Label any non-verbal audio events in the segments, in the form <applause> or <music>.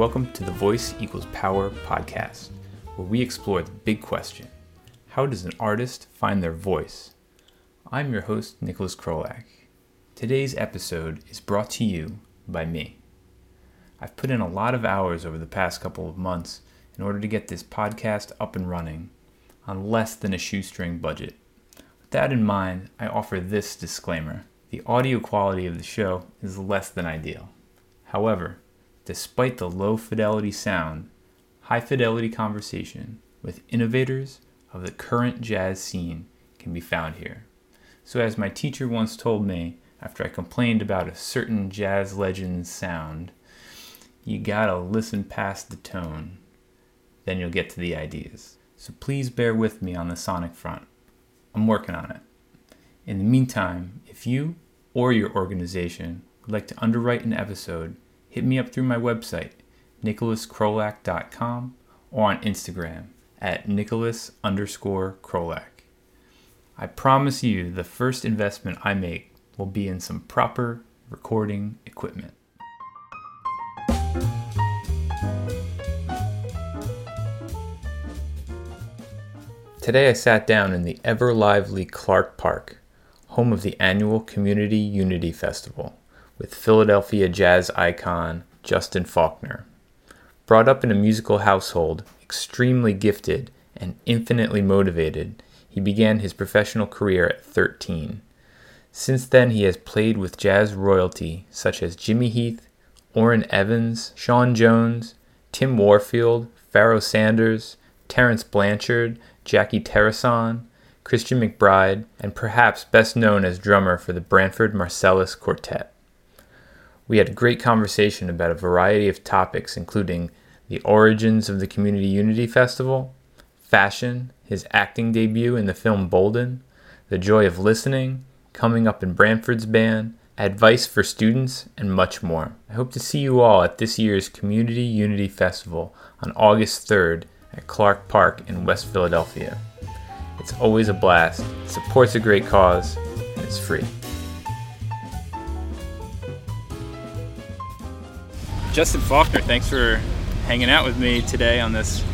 Welcome to the Voice Equals Power podcast, where we explore the big question How does an artist find their voice? I'm your host, Nicholas Krolak. Today's episode is brought to you by me. I've put in a lot of hours over the past couple of months in order to get this podcast up and running on less than a shoestring budget. With that in mind, I offer this disclaimer the audio quality of the show is less than ideal. However, despite the low fidelity sound, high fidelity conversation with innovators of the current jazz scene can be found here. So, as my teacher once told me after I complained about a certain jazz legend's sound, you gotta listen past the tone, then you'll get to the ideas. So, please bear with me on the sonic front. I'm working on it. In the meantime, if you or your organization would like to underwrite an episode, hit me up through my website, nicholaskrolak.com, or on Instagram at nicholas underscore krolak. I promise you the first investment I make will be in some proper recording equipment. Today I sat down in the ever lively Clark Park, home of the annual Community Unity Festival, with Philadelphia jazz icon Justin Faulkner. Brought up in a musical household, extremely gifted and infinitely motivated, he began his professional career at 13. Since then, he has played with jazz royalty such as Jimmy Heath, Orrin Evans, Sean Jones, Tim Warfield, Pharoah Sanders, Terence Blanchard, Jacky Terrasson, Christian McBride, and perhaps best known as drummer for the Branford Marsalis Quartet. We had a great conversation about a variety of topics, including the origins of the Community Unity Festival, fashion, his acting debut in the film Bolden, the joy of listening, coming up in Branford's band, advice for students, and much more. I hope to see you all at this year's Community Unity Festival on August 3rd at Clark Park in West Philadelphia. It's always a blast, it supports a great cause, and it's free. Justin Faulkner, thanks for hanging out with me today on this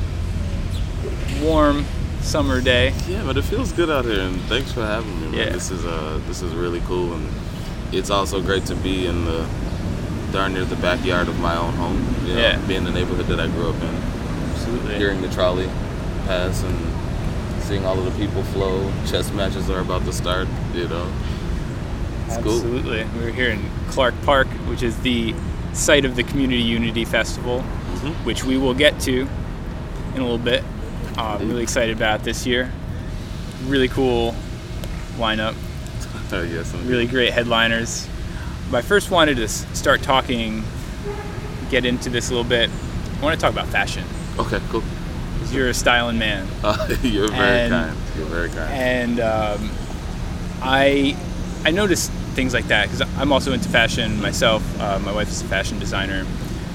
warm summer day. Yeah, but it feels good out here, and thanks for having me. Man. Yeah. This is uh, this is really cool, and it's also great to be in the darn near the backyard of my own home. You know, Yeah. be in the neighborhood that I grew up in, Absolutely. hearing the trolley pass and seeing all of the people flow. Chess matches are about to start. You know, it's cool. Absolutely. We're here in Clark Park, which is the site of the Community Unity Festival, Mhm. which we will get to in a little bit. Uh, I'm really excited about this year. Really cool lineup, <laughs> yes, indeed. really great headliners. But I first wanted to start talking, get into this a little bit. I want to talk about fashion. Okay, cool. You're a styling man. <laughs> Uh, you're very And- kind. You're very kind. and um, I I noticed things like that because I'm also into fashion myself. Uh, my wife is a fashion designer.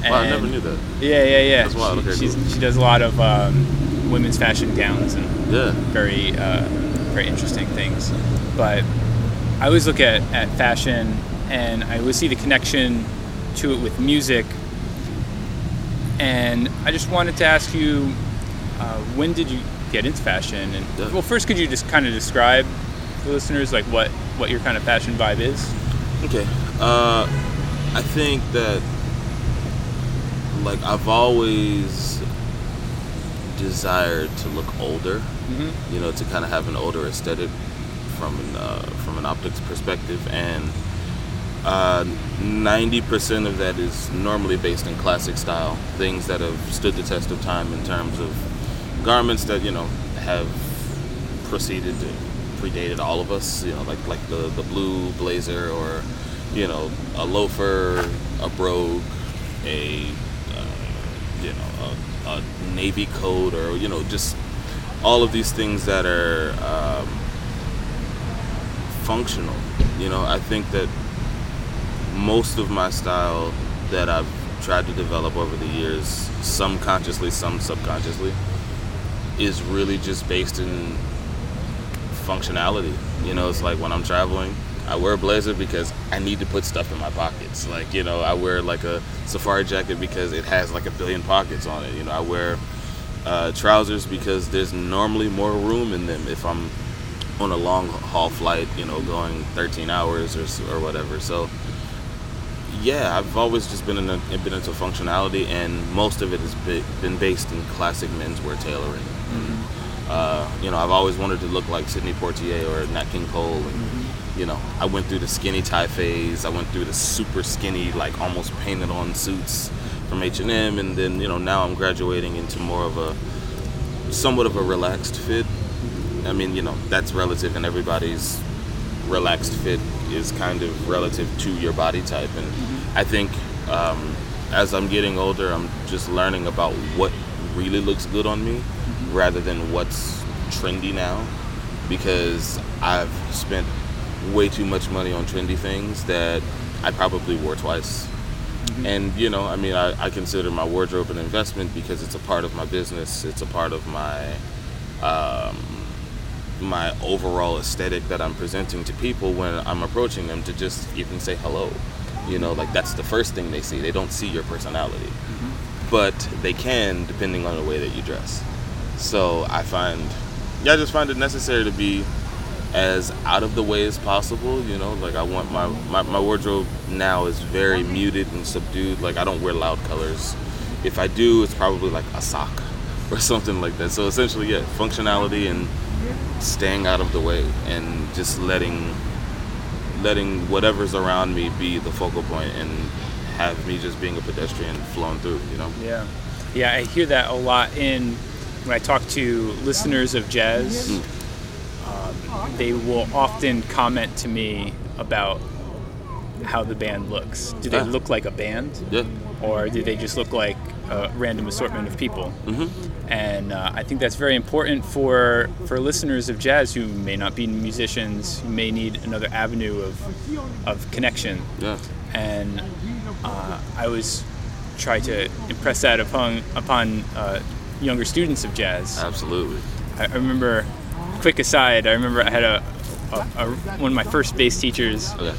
Wow, I never knew that. Yeah, yeah, yeah. That's wild. She, Okay, she's, cool. she does a lot of um, women's fashion gowns and Yeah. very uh, very interesting things. But I always look at, at fashion and I always see the connection to it with music. And I just wanted to ask you, uh, when did you get into fashion? And Yeah. well, first, could you just kind of describe for listeners like what what your kind of fashion vibe is? Okay. Uh, I think that like I've always desired to look older. Mm-hmm. You know, to kind of have an older aesthetic from an uh, from an optics perspective, and uh, ninety percent of that is normally based in classic style, things that have stood the test of time in terms of garments that you know have proceeded to predated all of us. You know, like like the the blue blazer or you know a loafer, a brogue, a uh, you know a, a navy coat, or you know just all of these things that are um, functional. You know, I think that most of my style that I've tried to develop over the years, some consciously, some subconsciously, is really just based in functionality. You know, it's like when I'm traveling, I wear a blazer because I need to put stuff in my pockets. Like, you know, I wear like a safari jacket because it has like a billion pockets on it. You know, I wear uh, trousers because there's normally more room in them if I'm on a long haul flight, you know, going 13 hours or, or whatever. So, yeah, I've always just been in been into functionality, and most of it has been based in classic menswear tailoring. Mm-hmm. Uh, you know, I've always wanted to look like Sidney Poitier or Nat King Cole, and mm-hmm. you know, I went through the skinny tie phase. I went through the super skinny, like almost painted on suits from H and M, and then you know, now I'm graduating into more of a somewhat of a relaxed fit. I mean, you know, that's relative, and everybody's relaxed fit is kind of relative to your body type. And mm-hmm. I think um, as I'm getting older, I'm just learning about what really looks good on me. Rather than what's trendy now because I've spent way too much money on trendy things that I probably wore twice. Mm-hmm. And, you know, I mean, I, I, consider my wardrobe an investment because it's a part of my business, it's a part of my. Um, my overall aesthetic that I'm presenting to people when I'm approaching them to just even say hello. You know, like that's the first thing they see. They don't see your personality, mm-hmm. but they can depending on the way that you dress. So I find, yeah, I just find it necessary to be as out of the way as possible. You know, like I want my, my, my wardrobe now is very muted and subdued. Like I don't wear loud colors. If I do, it's probably like a sock <laughs> or something like that. So essentially, yeah, functionality and staying out of the way and just letting letting whatever's around me be the focal point and have me just being a pedestrian flowing through you know yeah yeah i hear that a lot in when i talk to listeners of jazz mm. um, they will often comment to me about how the band looks do they ah. look like a band yeah or do they just look like a random assortment of people. Mm-hmm. And uh, I think that's very important for for listeners of jazz who may not be musicians, who may need another avenue of of connection. Yeah. And uh, I always try to impress that upon upon uh, younger students of jazz. Absolutely. I, I remember. Quick aside, I remember I had a, a, a one of my first bass teachers. Okay.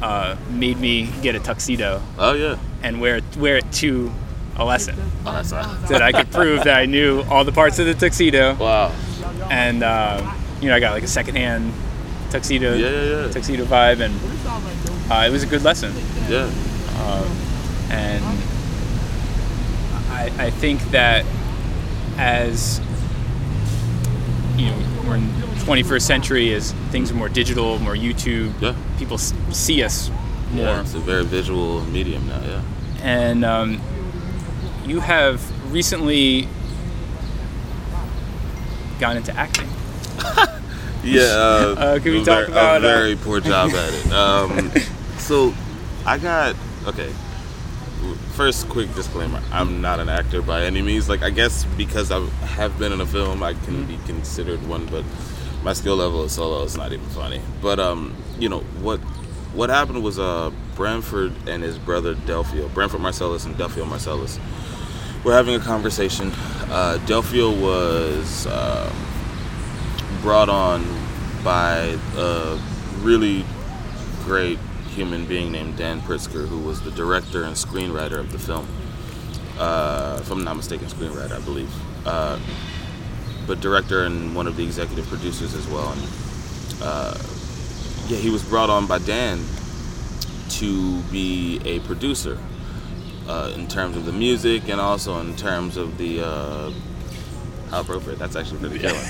Uh, made me get a tuxedo. Oh yeah. And wear wear it to a lesson. Oh, that's that I could <laughs> prove that I knew all the parts of the tuxedo. Wow. And uh, you know, I got like a secondhand tuxedo, yeah, yeah, yeah. tuxedo vibe, and uh, it was a good lesson. Yeah. Um, and I, I think that as you know, we're in 21st century, as things are more digital, more YouTube, yeah. people see us more. Yeah, it's a very visual medium now. Yeah. And um, you have recently gone into acting. <laughs> yeah. Uh, <laughs> uh, can we talk about a very uh, poor job at it? <laughs> Um, so, I got okay. First, quick disclaimer: I'm not an actor by any means. Like, I guess because I have been in a film, I can be considered one, but my skill level of solo is not even funny. But um, you know what? What happened was uh, Branford and his brother Delfeayo, Branford Marsalis and Delfeayo Marsalis, we're having a conversation. Uh, Delfeayo was uh, brought on by a really great human being named Dan Pritzker, who was the director and screenwriter of the film. Uh, if I'm not mistaken, screenwriter, I believe. Uh, but director and one of the executive producers as well. And, uh, yeah, he was brought on by Dan to be a producer uh, in terms of the music and also in terms of the uh, how appropriate. That's actually pretty killer.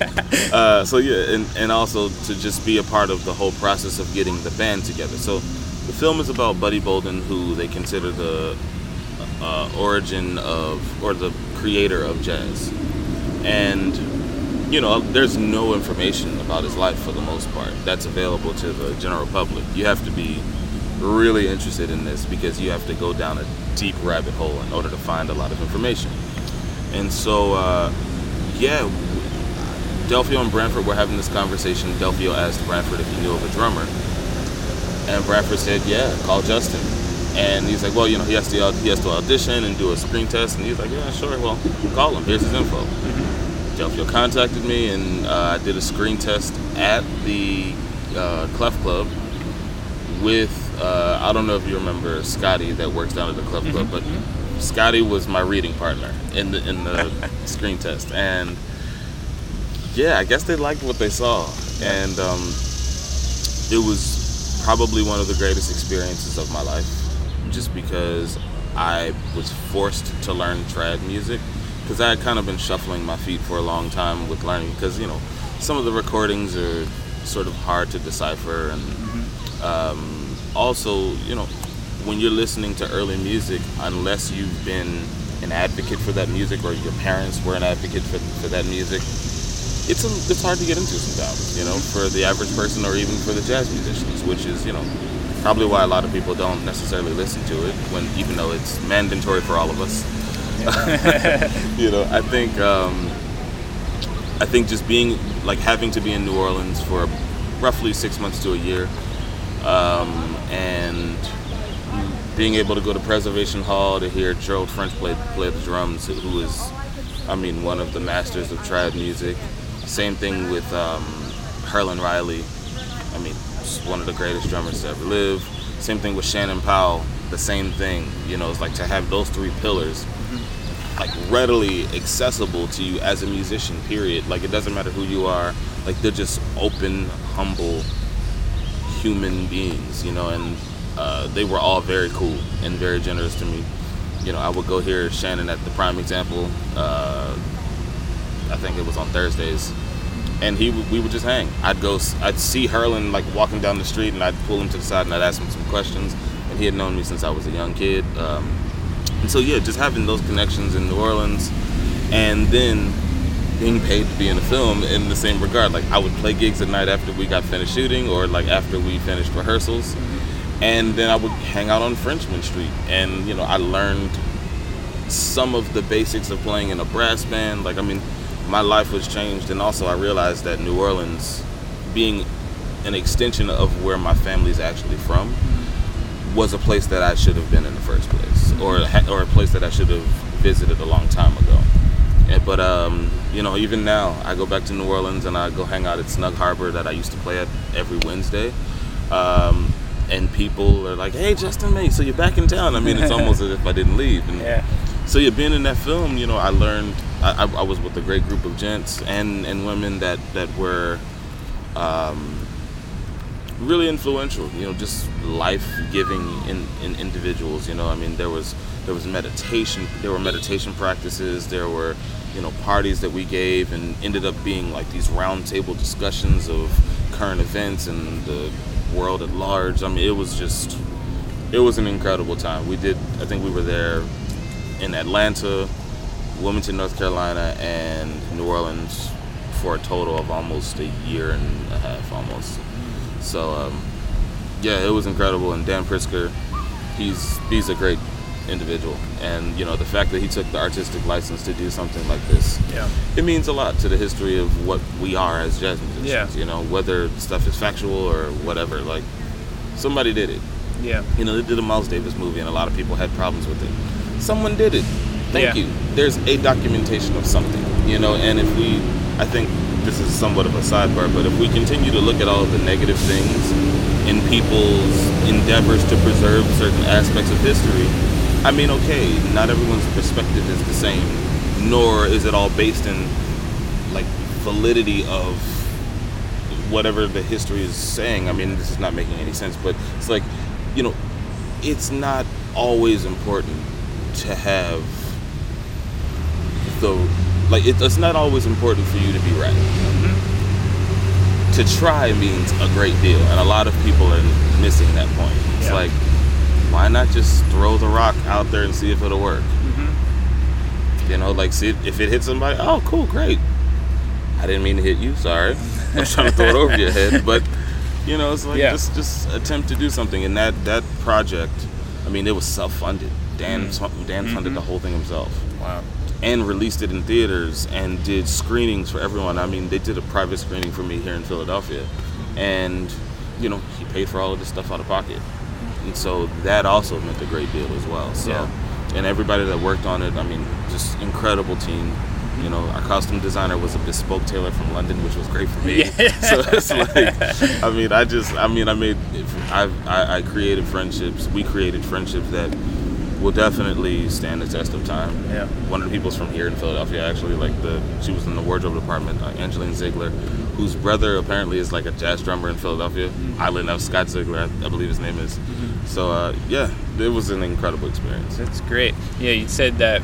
<laughs> uh, so yeah, and, and also to just be a part of the whole process of getting the band together. So the film is about Buddy Bolden, who they consider the uh, origin of or the creator of jazz, and you know there's no information about his life for the most part that's available to the general public. You have to be really interested in this because you have to go down a deep rabbit hole in order to find a lot of information. And so, uh, yeah, Delfeayo and Branford were having this conversation. Delfeayo asked Branford if he knew of a drummer, and Branford said, "Yeah, call Justin." And he's like, "Well, you know, he has to he has to audition and do a screen test." And he's like, "Yeah, sure. Well, call him. Here's his info." Mm-hmm. Delfeayo contacted me, and uh, I did a screen test at the uh, Clef Club with uh, I don't know if you remember Scotty that works down at the Clef Club, but Scotty was my reading partner in the in the <laughs> screen test, and yeah, I guess they liked what they saw, and um, it was probably one of the greatest experiences of my life, just because I was forced to learn trad music. Because I had kind of been shuffling my feet for a long time with learning because you know some of the recordings are sort of hard to decipher and um, also you know when you're listening to early music unless you've been an advocate for that music or your parents were an advocate for, for that music it's a, it's hard to get into sometimes you know for the average person or even for the jazz musicians which is you know probably why a lot of people don't necessarily listen to it when even though it's mandatory for all of us <laughs> you know, I think um, I think just being like having to be in New Orleans for roughly six months to a year, um, and being able to go to Preservation Hall to hear Gerald French play play the drums, who is, I mean, one of the masters of trad music. Same thing with um, Herlin Riley. I mean, one of the greatest drummers to ever live. Same thing with Shannon Powell. The same thing. You know, it's like to have those three pillars like readily accessible to you as a musician period like it doesn't matter who you are like they're just open humble human beings you know and uh, they were all very cool and very generous to me you know i would go hear shannon at the prime example uh, i think it was on thursdays. And he we would just hang. I'd go i'd see herlin like walking down the street and i'd pull him to the side and i'd ask him some questions. And he had known me since i was a young kid. Um, and so yeah, just having those connections in New Orleans, and then being paid to be in a film in the same regard. Like I would play gigs at night after we got finished shooting, or like after we finished rehearsals, and then I would hang out on Frenchmen Street, and you know I learned some of the basics of playing in a brass band. Like I mean, my life was changed, and also I realized that New Orleans, being an extension of where my family's actually from, was a place that I should have been in the first place, or or a place that I should have visited a long time ago. And, but um, you know, even now, I go back to New Orleans and I go hang out at Snug Harbor that I used to play at every Wednesday. Um, and people are like, "Hey, Justin May, so you're back in town?" I mean, it's <laughs> almost as if I didn't leave. And yeah. So yeah, being in that film, you know, I learned. I, I, was with a great group of gents and and women that that were. Um, really influential. You know, just life-giving in, in individuals. You know, I mean, there was there was meditation. There were meditation practices. There were you know parties that we gave, and ended up being like these roundtable discussions of current events and the world at large. I mean, it was just it was an incredible time. We did. I think we were there in Atlanta, Wilmington, North Carolina, and New Orleans for a total of almost a year and a half, almost. So um, yeah, it was incredible. And Dan Pritzker, he's he's a great individual, and you know the fact that he took the artistic license to do something like this, Yeah. it means a lot to the history of what we are as jazz musicians. Yeah. You know, whether stuff is factual or whatever, like somebody did it. Yeah. You know, they did a Miles Davis movie, and a lot of people had problems with it. Someone did it. Thank Yeah. you. There's a documentation of something. You know, and if we, I think this is somewhat of a sidebar, but if we continue to look at all of the negative things in people's endeavors to preserve certain aspects of history, I mean, okay, not everyone's perspective is the same, nor is it all based in like validity of whatever the history is saying. I mean, this is not making any sense, but it's like, you know, it's not always important to have the like. It, it's not always important for you to be right. Mm-hmm. To try means a great deal, and a lot of people are missing that point. It's Yeah. like, why not just throw the rock out there and see if it'll work? Mm-hmm. You know, like see if it hits somebody. Oh, cool, great. I didn't mean to hit you. Sorry, I was trying to throw it over your head, but you know, it's like Yeah. just just attempt to do something. And that that project, I mean, it was self Dan mm-hmm. Dan funded the mm-hmm. whole thing himself Wow. and released it in theaters and did screenings for everyone. I mean, they did a private screening for me here in Philadelphia, and you know, he paid for all of this stuff out of pocket, and so that also meant a great deal as well. So, Yeah. and everybody that worked on it, I mean, just incredible team. You know, our costume designer was a bespoke tailor from London, which was great for me. Yeah. <laughs> so it's like, I mean, I just, I mean, I made, I, I, I created friendships. We created friendships that will definitely stand the test of time. Yeah. One of the people's from here in Philadelphia, actually, like the, she was in the wardrobe department, uh, Angeline Ziegler, whose brother apparently is like a jazz drummer in Philadelphia. Island of Scott Ziegler, I, I believe his name is. So uh, yeah, it was an incredible experience. That's great. Yeah, you said that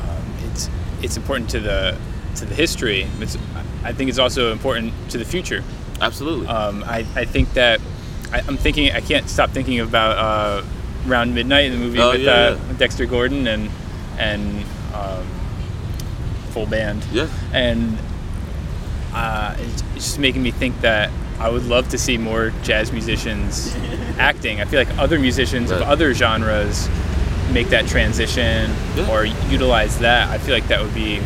um, it's it's important to the to the history. It's, I think it's also important to the future. Absolutely. Um, I, I think that I, I'm thinking I can't stop thinking about uh, Around Midnight, in the movie Oh, with yeah, uh, yeah. Dexter Gordon and and um, full band. yeah. and uh, it's, it's just making me think that I would love to see more jazz musicians <laughs> acting. I feel like other musicians of other genres make that transition Yeah. or utilize that. I feel like that would be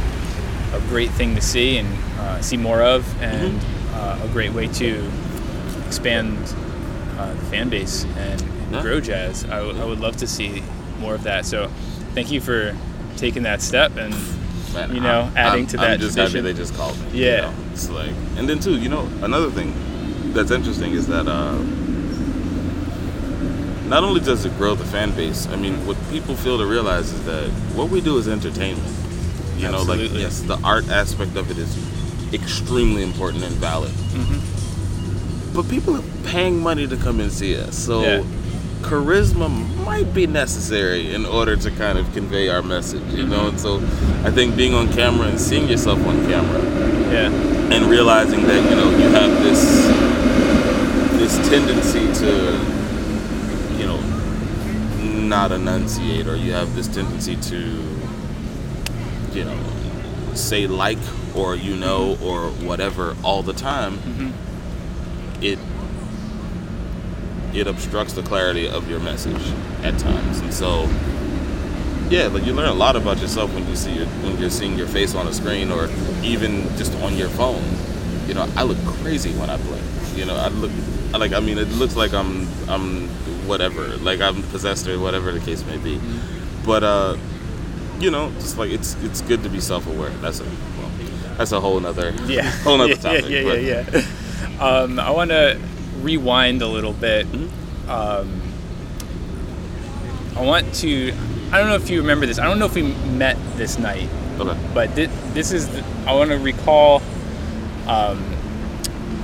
a great thing to see and uh, see more of, and Mm-hmm. uh, a great way to expand uh, the fan base and, Yeah. grow jazz. I would love to see more of that. So, thank you for taking that step and Man, you know, I'm- adding I'm- to I'm that just tradition. happy they just called me. you Yeah. know? It's like, and then too, you know, another thing that's interesting is that uh, not only does it grow the fan base. I mean, what people fail to realize is that what we do is entertainment. You know, like yes, the art aspect of it is extremely important and valid. Mm-hmm. But people are paying money to come and see us, so. Yeah. Charisma might be necessary in order to kind of convey our message, you Mm-hmm. know. And so, I think being on camera and seeing yourself on camera yeah. and realizing that you know you have this this tendency to you know not enunciate or you have this tendency to you know say like or you know or whatever all the time it it obstructs the clarity of your message at times and so yeah, like you learn a lot about yourself when you see your, when you're seeing your face on a screen or even just on your phone. You know, I look crazy when I play. You know, I look I like I mean it looks like I'm I'm whatever, like I'm possessed or whatever the case may be. But uh you know, just like it's it's good to be self-aware. That's a well, that's a whole nother Yeah. whole nother <laughs> yeah, topic. Yeah, but yeah, yeah. Um, I want to rewind a little bit. Mm-hmm. Um, I want to. I don't know if you remember this. I don't know if we met this night, Okay. but thi- this is. The, I want to recall um,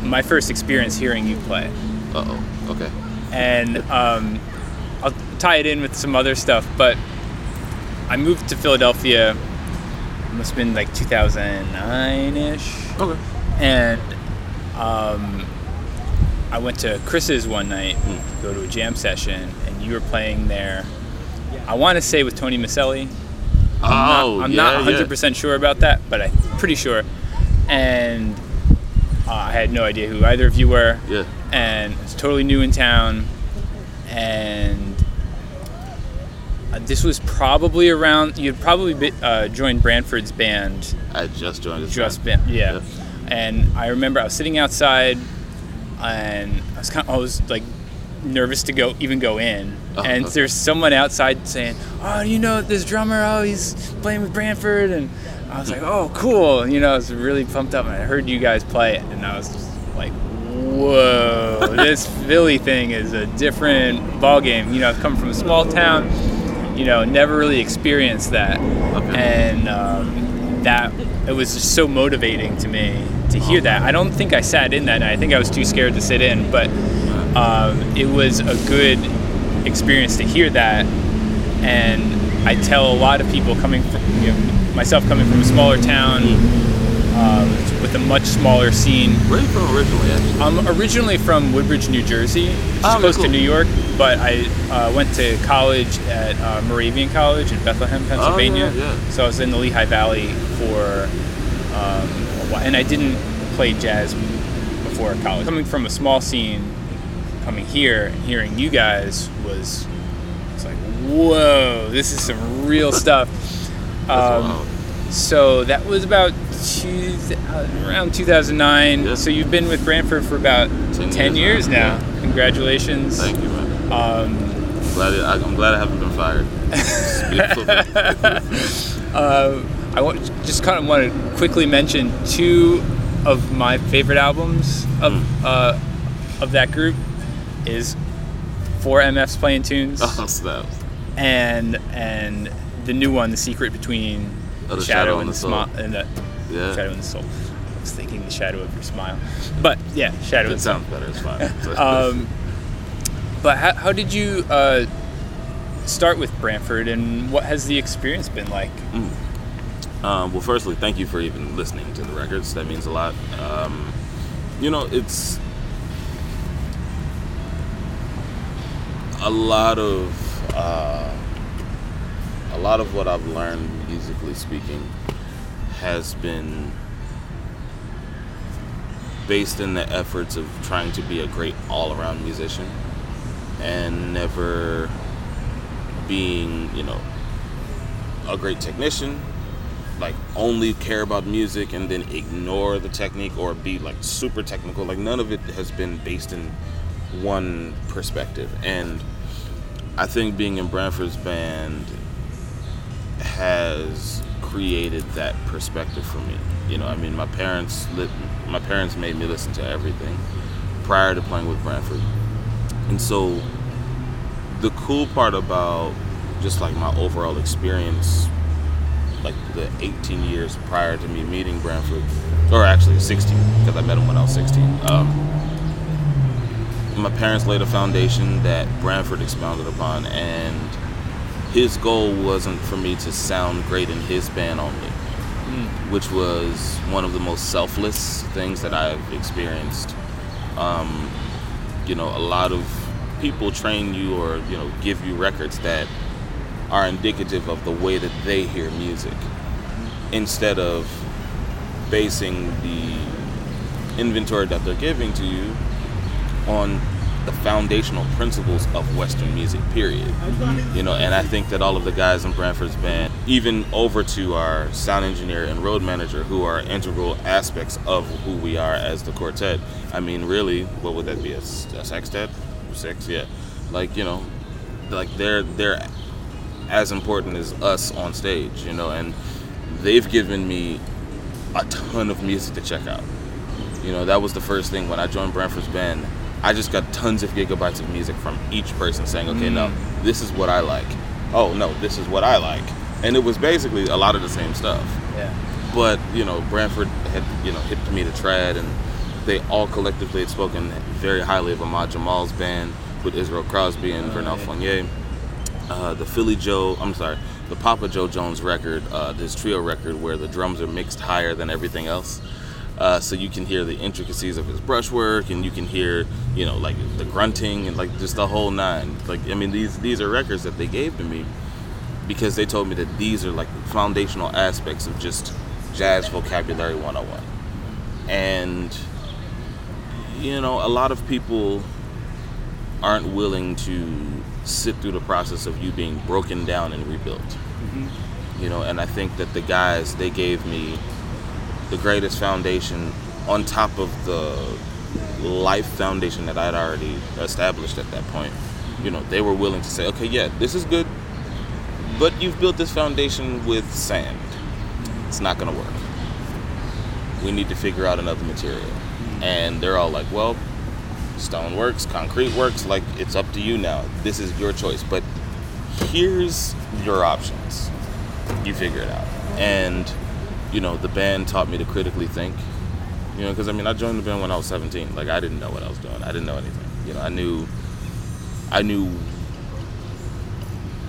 my first experience hearing you play, Uh oh. Okay. and um, I'll tie it in with some other stuff. But I moved to Philadelphia. it Must have been like 2009 ish. Okay. and um, I went to Chris's one night, Hmm. go to a jam session, and you were playing there. I want to say with Tony Maselli. Oh, I'm yeah, not 100% sure about that, but I'm pretty sure. And uh, I had no idea who either of you were, Yeah. and it's totally new in town. And uh, this was probably around. You'd probably be, uh, joined Branford's band I just joined this. just band. been yeah. Yeah. And I remember I was sitting outside, and I was kind of, I was like nervous to go even go in. Oh, and okay. there's someone outside saying, "Oh, you know this drummer? Oh, he's playing with Branford." And I was like, "Oh, cool!" You know, I was really pumped up, and I heard you guys play it, and I was just like, "Whoa, <laughs> this Philly thing is a different ball game." You know, I've come from a small town. You know, never really experienced that, Okay. and um, that it was just so motivating to me to hear that. I don't think I sat in that night. I think I was too scared to sit in, but um, it was a good experience to hear that. And I tell a lot of people coming from, you know, myself coming from a smaller town um, with a much smaller scene. Where are you from originally? Actually? I'm originally from Woodbridge, New Jersey, which is Oh, close cool. to New York, but I uh, went to college at uh, Moravian College in Bethlehem, Pennsylvania. Oh, yeah. So I was in the Lehigh Valley for um, a while, and I didn't play jazz before college. Coming from a small scene, coming here and hearing you guys was it's like, whoa, this is some real <laughs> stuff. That's Um, so that was about two, uh, around 2009. Yeah. So you've been with Branford for about 10, 10 years, years now. now. Congratulations. Thank you, man. Um, Glad it, I, I'm glad I haven't been fired. <laughs> Uh, I want, just kind of want to quickly mention two of my favorite albums of Hmm. uh, of that group is four MFs playing tunes <laughs> Oh, and and the new one, The Secret Between Oh, the, Shadow, Shadow and the. Smile and the Yeah. Shadow and the Soul. I was thinking The Shadow of Your Smile, but yeah, Shadow and It the Soul. sounds better. as fine. <laughs> Um, but how, how did you uh, start with Branford, and what has the experience been like? Um, well, firstly, thank you for even listening to the records. That means a lot. Um, you know, it's a lot of uh, a lot of what I've learned, musically speaking, has been based in the efforts of trying to be a great all-around musician, and never being, you know, a great technician like only care about music and then ignore the technique or be like super technical. Like none of it has been based in one perspective. And i think being in Branford's band has created that perspective for me. You know i mean my parents lit, my parents made me listen to everything prior to playing with Branford, and so the cool part about just like my overall experience like the 18 years prior to me meeting Branford, or actually 16, because I met him when I was 16. Um, my parents laid a foundation that Branford expounded upon, and his goal wasn't for me to sound great in his band only, which was one of the most selfless things that I've experienced. Um, you know, a lot of people train you or, you know, give you records that are indicative of the way that they hear music instead of basing the inventory that they're giving to you on the foundational principles of Western music, period. You know, and I think that all of the guys in Branford's band, even over to our sound engineer and road manager, who are integral aspects of who we are as the quartet. I mean, really, what would that be? A, a sextet? Six, yeah. Like, you know, like they're they're as important as us on stage, you know, and they've given me a ton of music to check out. You know, that was the first thing when I joined Branford's band. I just got tons of gigabytes of music from each person saying, okay, no, mm. this is what I like. Oh, no, this is what I like. And it was basically a lot of the same stuff. Yeah. But, you know, Branford had, you know, hit me to trad, and they all collectively had spoken very highly of Ahmad Jamal's band with Israel Crosby and Vernel Fournier. Uh, the Philly Joe, I'm sorry, the Papa Joe Jones record, uh, this trio record where the drums are mixed higher than everything else. Uh, so you can hear the intricacies of his brushwork, and you can hear, you know, like the grunting and like just the whole nine. Like, I mean, these these are records that they gave to me because they told me that these are like the foundational aspects of just jazz vocabulary 101. And you know, a lot of people aren't willing to sit through the process of you being broken down and rebuilt. Mm-hmm. You know, and I think that the guys they gave me the greatest foundation on top of the life foundation that I'd already established at that point. You know, they were willing to say, okay, yeah, this is good, but you've built this foundation with sand. It's not going to work. We need to figure out another material. And they're all like, well, stone works, concrete works, like it's up to you now. This is your choice. But here's your options. You figure it out. And, you know, the band taught me to critically think. You know, because I mean, I joined the band when I was 17. Like, I didn't know what I was doing. I didn't know anything. You know, I knew, I knew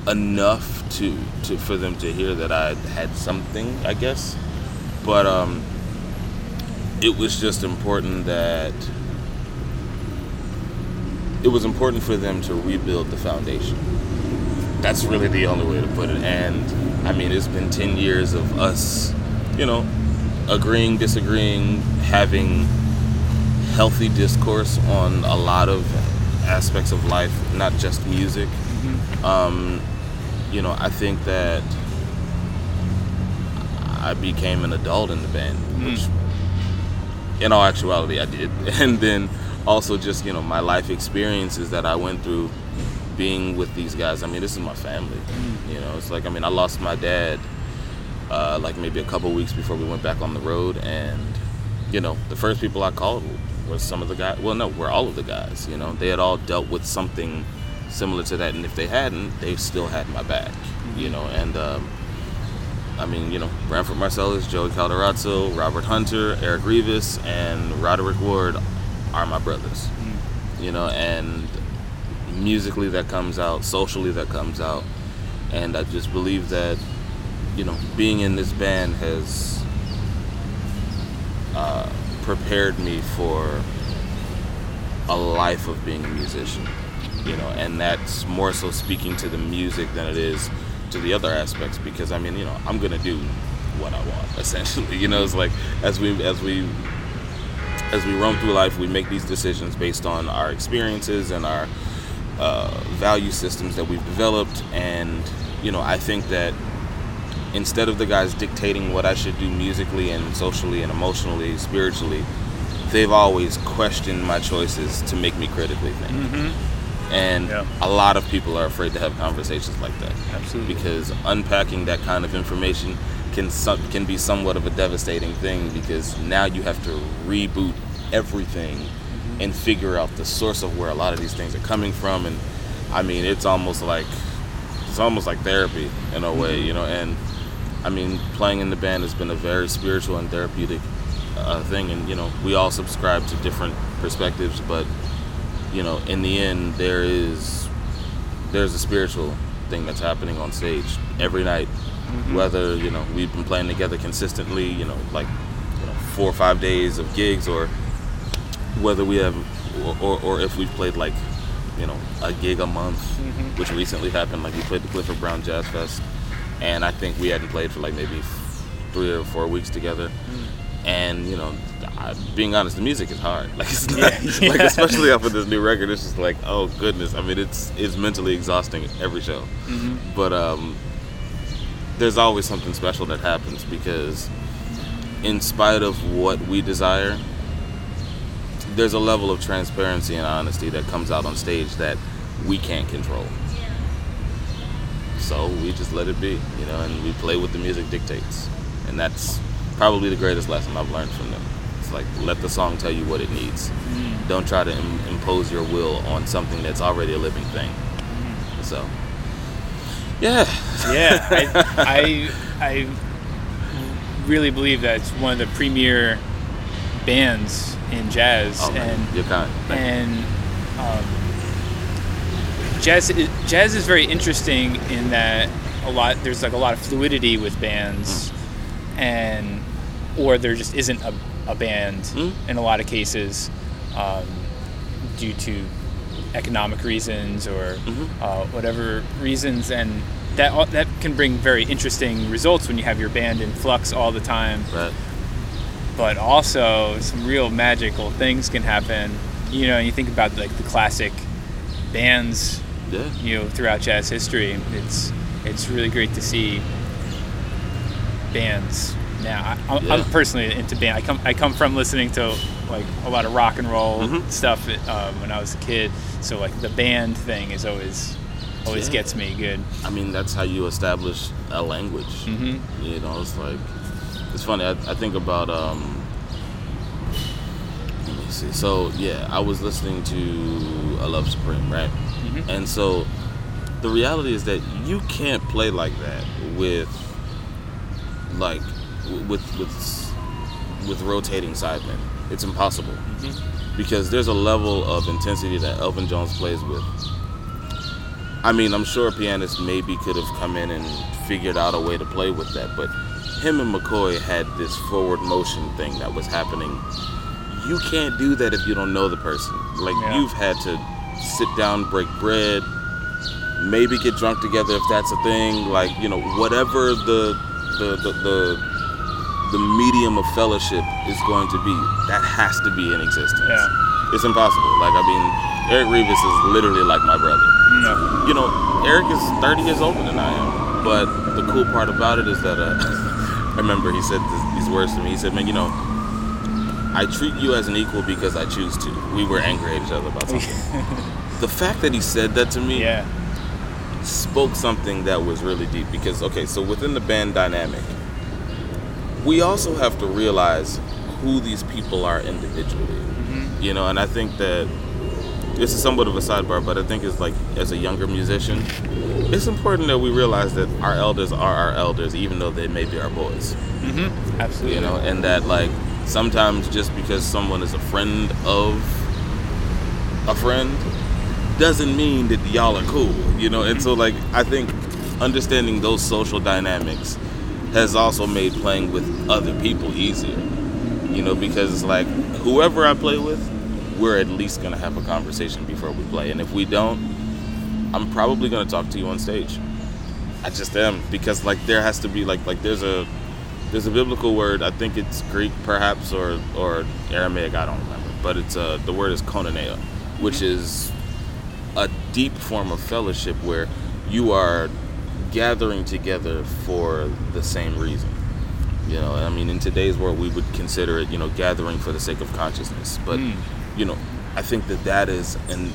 enough to, to for them to hear that I had something, I guess. But um, it was just important that it was important for them to rebuild the foundation. That's really the only way to put it. And I mean, it's been 10 years of us, you know, agreeing, disagreeing, having healthy discourse on a lot of aspects of life, not just music. Um, you know, I think that I became an adult in the band, which in all actuality I did. <laughs> And then also just, you know, my life experiences that I went through being with these guys. I mean, this is my family. You know, it's like I mean, I lost my dad uh, like maybe a couple weeks before we went back on the road, and you know, the first people I called were some of the guys. Well, no, were all of the guys. You know, they had all dealt with something similar to that, and if they hadn't, they still had my back. You know, and um, I mean, you know, Branford Marsalis, Joey Calderazzo, Robert Hunter, Eric Revis, and Roderick Ward are my brothers. Mm. You know, and musically that comes out, socially that comes out, and I just believe that, you know, being in this band has uh, prepared me for a life of being a musician. You know, and that's more so speaking to the music than it is to the other aspects because I mean, you know, I'm gonna do what I want <laughs> essentially. You know, it's like as we as we as we roam through life, we make these decisions based on our experiences and our uh, value systems that we've developed. And you know, I think that instead of the guys dictating what I should do musically and socially and emotionally, spiritually, they've always questioned my choices to make me critically think. Mm-hmm and yeah. a lot of people are afraid to have conversations like that. Absolutely. Because unpacking that kind of information can can be somewhat of a devastating thing because now you have to reboot everything mm-hmm. and figure out the source of where a lot of these things are coming from and I mean it's almost like it's almost like therapy in a way, mm-hmm. you know, and I mean playing in the band has been a very spiritual and therapeutic uh, thing and you know, we all subscribe to different perspectives but you know, in the end, there is there's a spiritual thing that's happening on stage every night. Mm-hmm. Whether you know we've been playing together consistently, you know, like you know, four or five days of gigs, or whether we have, or, or, or if we've played like you know a gig a month, mm-hmm. which recently happened. Like we played the Clifford Brown Jazz Fest, and I think we hadn't played for like maybe three or four weeks together. Mm. And you know, I, being honest, the music is hard. <laughs> Like it's not, <laughs> yeah, like especially off of this new record, it's just like, oh goodness. I mean, it's it's mentally exhausting every show. Mm-hmm. But um, there's always something special that happens because, in spite of what we desire, there's a level of transparency and honesty that comes out on stage that we can't control. So we just let it be, you know, and we play what the music dictates, and that's probably the greatest lesson I've learned from them. It's like let the song tell you what it needs. Mm. Don't try to Im- impose your will on something that's already a living thing. Mm. So, yeah, yeah, I, <laughs> I, I really believe that it's one of the premier bands in jazz, oh, and you're kind. and um, jazz jazz is very interesting in that a lot there's like a lot of fluidity with bands, mm. and or there just isn't a a band mm. in a lot of cases um, due to economic reasons or mm-hmm. uh, whatever reasons, and that that can bring very interesting results when you have your band in flux all the time. Right. But also, some real magical things can happen. You know, you think about like the classic bands, yeah. you know, throughout jazz history. It's it's really great to see bands now. I, am yeah. personally into band. I come I come from listening to like a lot of rock and roll mm-hmm. stuff um, when I was a kid. So like the band thing is always always yeah. gets me good. I mean, that's how you establish a language. Mm-hmm. You know, it's like it's funny. I, I think about um, let me see. So yeah, I was listening to A Love Supreme, right? Mm-hmm. And so the reality is that you can't play like that with like with with with rotating sidemen. It's impossible mm-hmm. because there's a level of intensity that Elvin Jones plays with. I mean, I'm sure a pianist maybe could have come in and figured out a way to play with that, but him and McCoy had this forward motion thing that was happening. You can't do that if you don't know the person. Like yeah. you've had to sit down, break bread, maybe get drunk together if that's a thing. Like you know, whatever the the the, the the medium of fellowship is going to be. That has to be in existence. Yeah. It's impossible. Like I mean, Eric Revis is literally like my brother. No. You know, Eric is 30 years older than I am. But the cool part about it is that uh, <laughs> I remember he said this, these words to me. He said, "Man, you know, I treat you as an equal because I choose to." We were angry at each other about something. <laughs> the fact that he said that to me yeah. spoke something that was really deep because okay, so within the band dynamic, we also have to realize who these people are individually. Mm-hmm. You know, and I think that this is somewhat of a sidebar, but I think it's like as a younger musician, it's important that we realize that our elders are our elders, even though they may be our boys. Mm-hmm. Absolutely. You know, and that like sometimes just because someone is a friend of a friend doesn't mean that y'all are cool. You know, and so like I think understanding those social dynamics has also made playing with other people easier. You know, because it's like whoever I play with, we're at least gonna have a conversation before we play, and if we don't, I'm probably gonna talk to you on stage. I just am because like there has to be like like there's a there's a biblical word I think it's Greek perhaps or or Aramaic I don't remember but it's uh the word is koinonia which is a deep form of fellowship where you are gathering together for the same reason. You know, I mean, in today's world, we would consider it, you know, gathering for the sake of consciousness. But, mm. you know, I think that that is an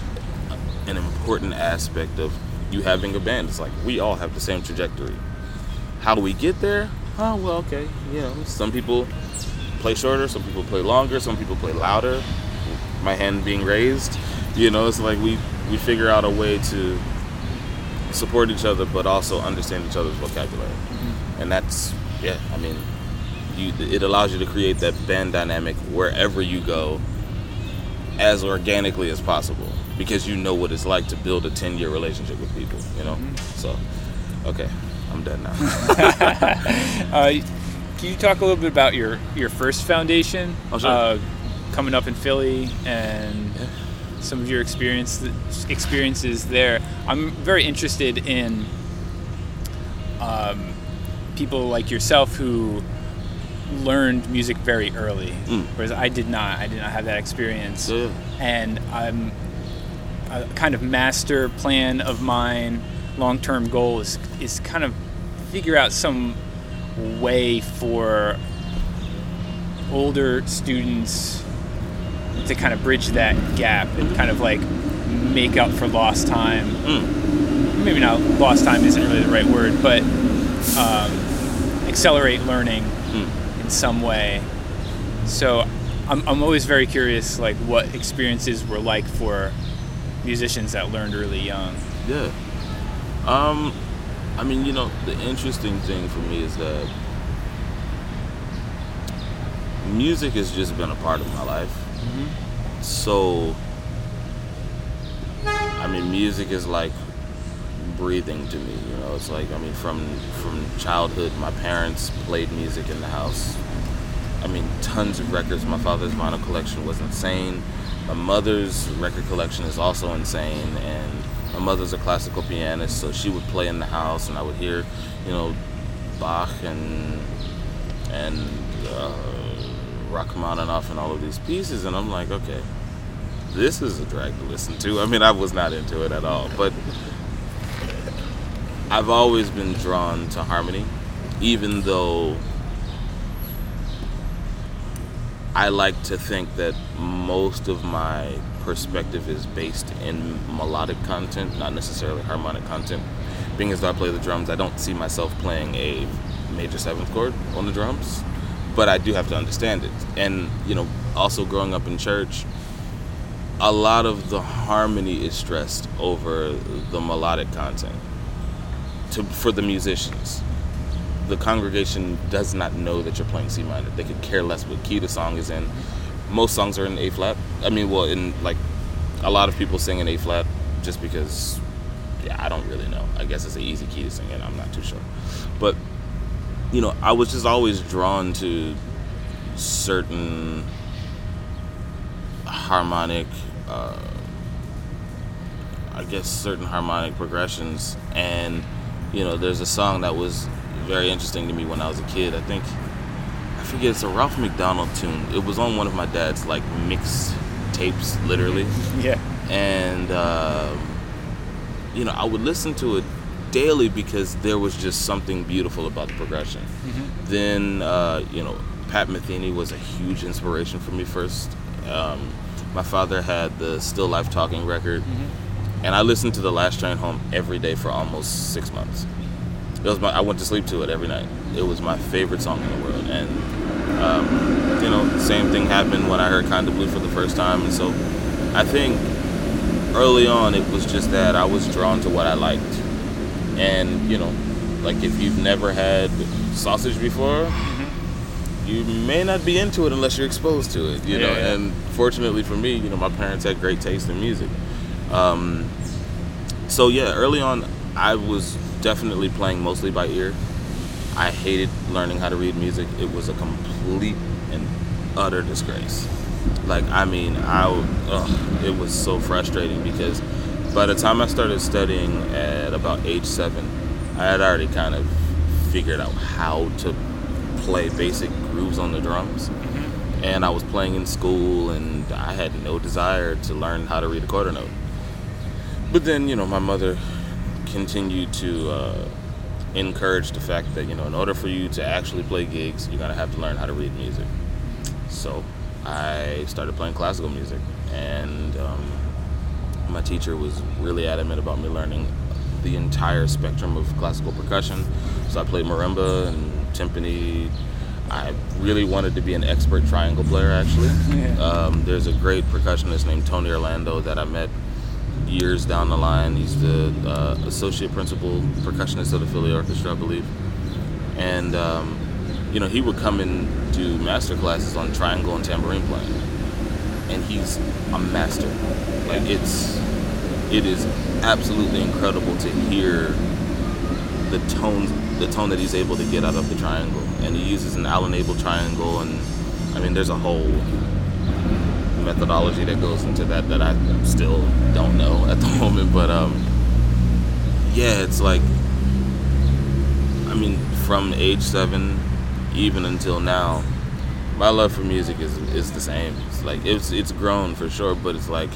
an important aspect of you having a band. It's like we all have the same trajectory. How do we get there? Oh well, okay. You know, some people play shorter, some people play longer, some people play louder. My hand being raised. You know, it's like we we figure out a way to support each other, but also understand each other's vocabulary. Mm-hmm. And that's yeah. I mean, you, it allows you to create that band dynamic wherever you go, as organically as possible, because you know what it's like to build a ten year relationship with people. You know, mm-hmm. so okay, I'm done now. <laughs> uh, can you talk a little bit about your your first foundation? Oh, sure. uh, coming up in Philly and. Yeah some of your experience experiences there. I'm very interested in um, people like yourself who learned music very early, mm. whereas I did not. I did not have that experience, yeah. and I'm a kind of master plan of mine. Long-term goal is is kind of figure out some way for older students to kind of bridge that gap and kind of like make up for lost time. Mm. Maybe not lost time isn't really the right word, but um, accelerate learning mm. in some way. So I'm, I'm always very curious, like what experiences were like for musicians that learned really young. Yeah. Um, I mean, you know, the interesting thing for me is that music has just been a part of my life. So, I mean, music is like breathing to me. You know, it's like I mean, from from childhood, my parents played music in the house. I mean, tons of records. My father's vinyl collection was insane. My mother's record collection is also insane, and my mother's a classical pianist, so she would play in the house, and I would hear, you know, Bach and and uh, Rachmaninoff and all of these pieces, and I'm like, okay, this is a drag to listen to. I mean, I was not into it at all, but I've always been drawn to harmony, even though I like to think that most of my perspective is based in melodic content, not necessarily harmonic content. Being as though I play the drums, I don't see myself playing a major seventh chord on the drums but I do have to understand it. And you know, also growing up in church, a lot of the harmony is stressed over the melodic content. To for the musicians, the congregation does not know that you're playing C minor. They could care less what key the song is in. Most songs are in A flat. I mean, well, in like a lot of people sing in A flat just because, yeah, I don't really know. I guess it's an easy key to sing in. I'm not too sure, but you know, I was just always drawn to certain harmonic, uh, I guess, certain harmonic progressions. And, you know, there's a song that was very interesting to me when I was a kid. I think, I forget, it's a Ralph MacDonald tune. It was on one of my dad's, like, mixed tapes, literally. <laughs> Yeah. And, uh, you know, I would listen to it daily because there was just something beautiful about the progression. Mm-hmm. Then, uh, you know, Pat Metheny was a huge inspiration for me first. Um, my father had the Still Life Talking record, mm-hmm. and I listened to The Last Train Home every day for almost six months. it was my I went to sleep to it every night. It was my favorite song in the world, and um, you know, same thing happened when I heard Kinda Blue for the first time, and so I think early on it was just that I was drawn to what I liked, and you know, like if you've never had sausage before. You may not be into it unless you're exposed to it, you Yeah, know. yeah. And fortunately for me, you know, my parents had great taste in music. Um, so yeah, early on, I was definitely playing mostly by ear. I hated learning how to read music. It was a complete and utter disgrace. Like, I mean, I ugh, it was so frustrating because by the time I started studying at about age seven, I had already kind of figured out how to play basic grooves on the drums. And I was playing in school, and I had no desire to learn how to read a quarter note. But then, you know, my mother continued to uh, encourage the fact that, you know, in order for you to actually play gigs, you're going to have to learn how to read music. So I started playing classical music, and um, my teacher was really adamant about me learning the entire spectrum of classical percussion. So I played marimba and timpani. I really wanted to be an expert triangle player, actually. Yeah. Um, there's a great percussionist named Tony Orlando that I met years down the line. He's the uh, associate principal percussionist of the Philly Orchestra, I believe. And, um, you know, he would come and do master classes on triangle and tambourine playing. And he's a master. Like, it's, it is absolutely incredible to hear the tones, the tone that he's able to get out of the triangle. And he uses an Alan Abel triangle, and I mean, there's a whole methodology that goes into that that I still don't know at the <laughs> moment. But um, yeah, it's like, I mean, from age seven, even until now, my love for music is is the same. It's like it's it's grown for sure, but it's like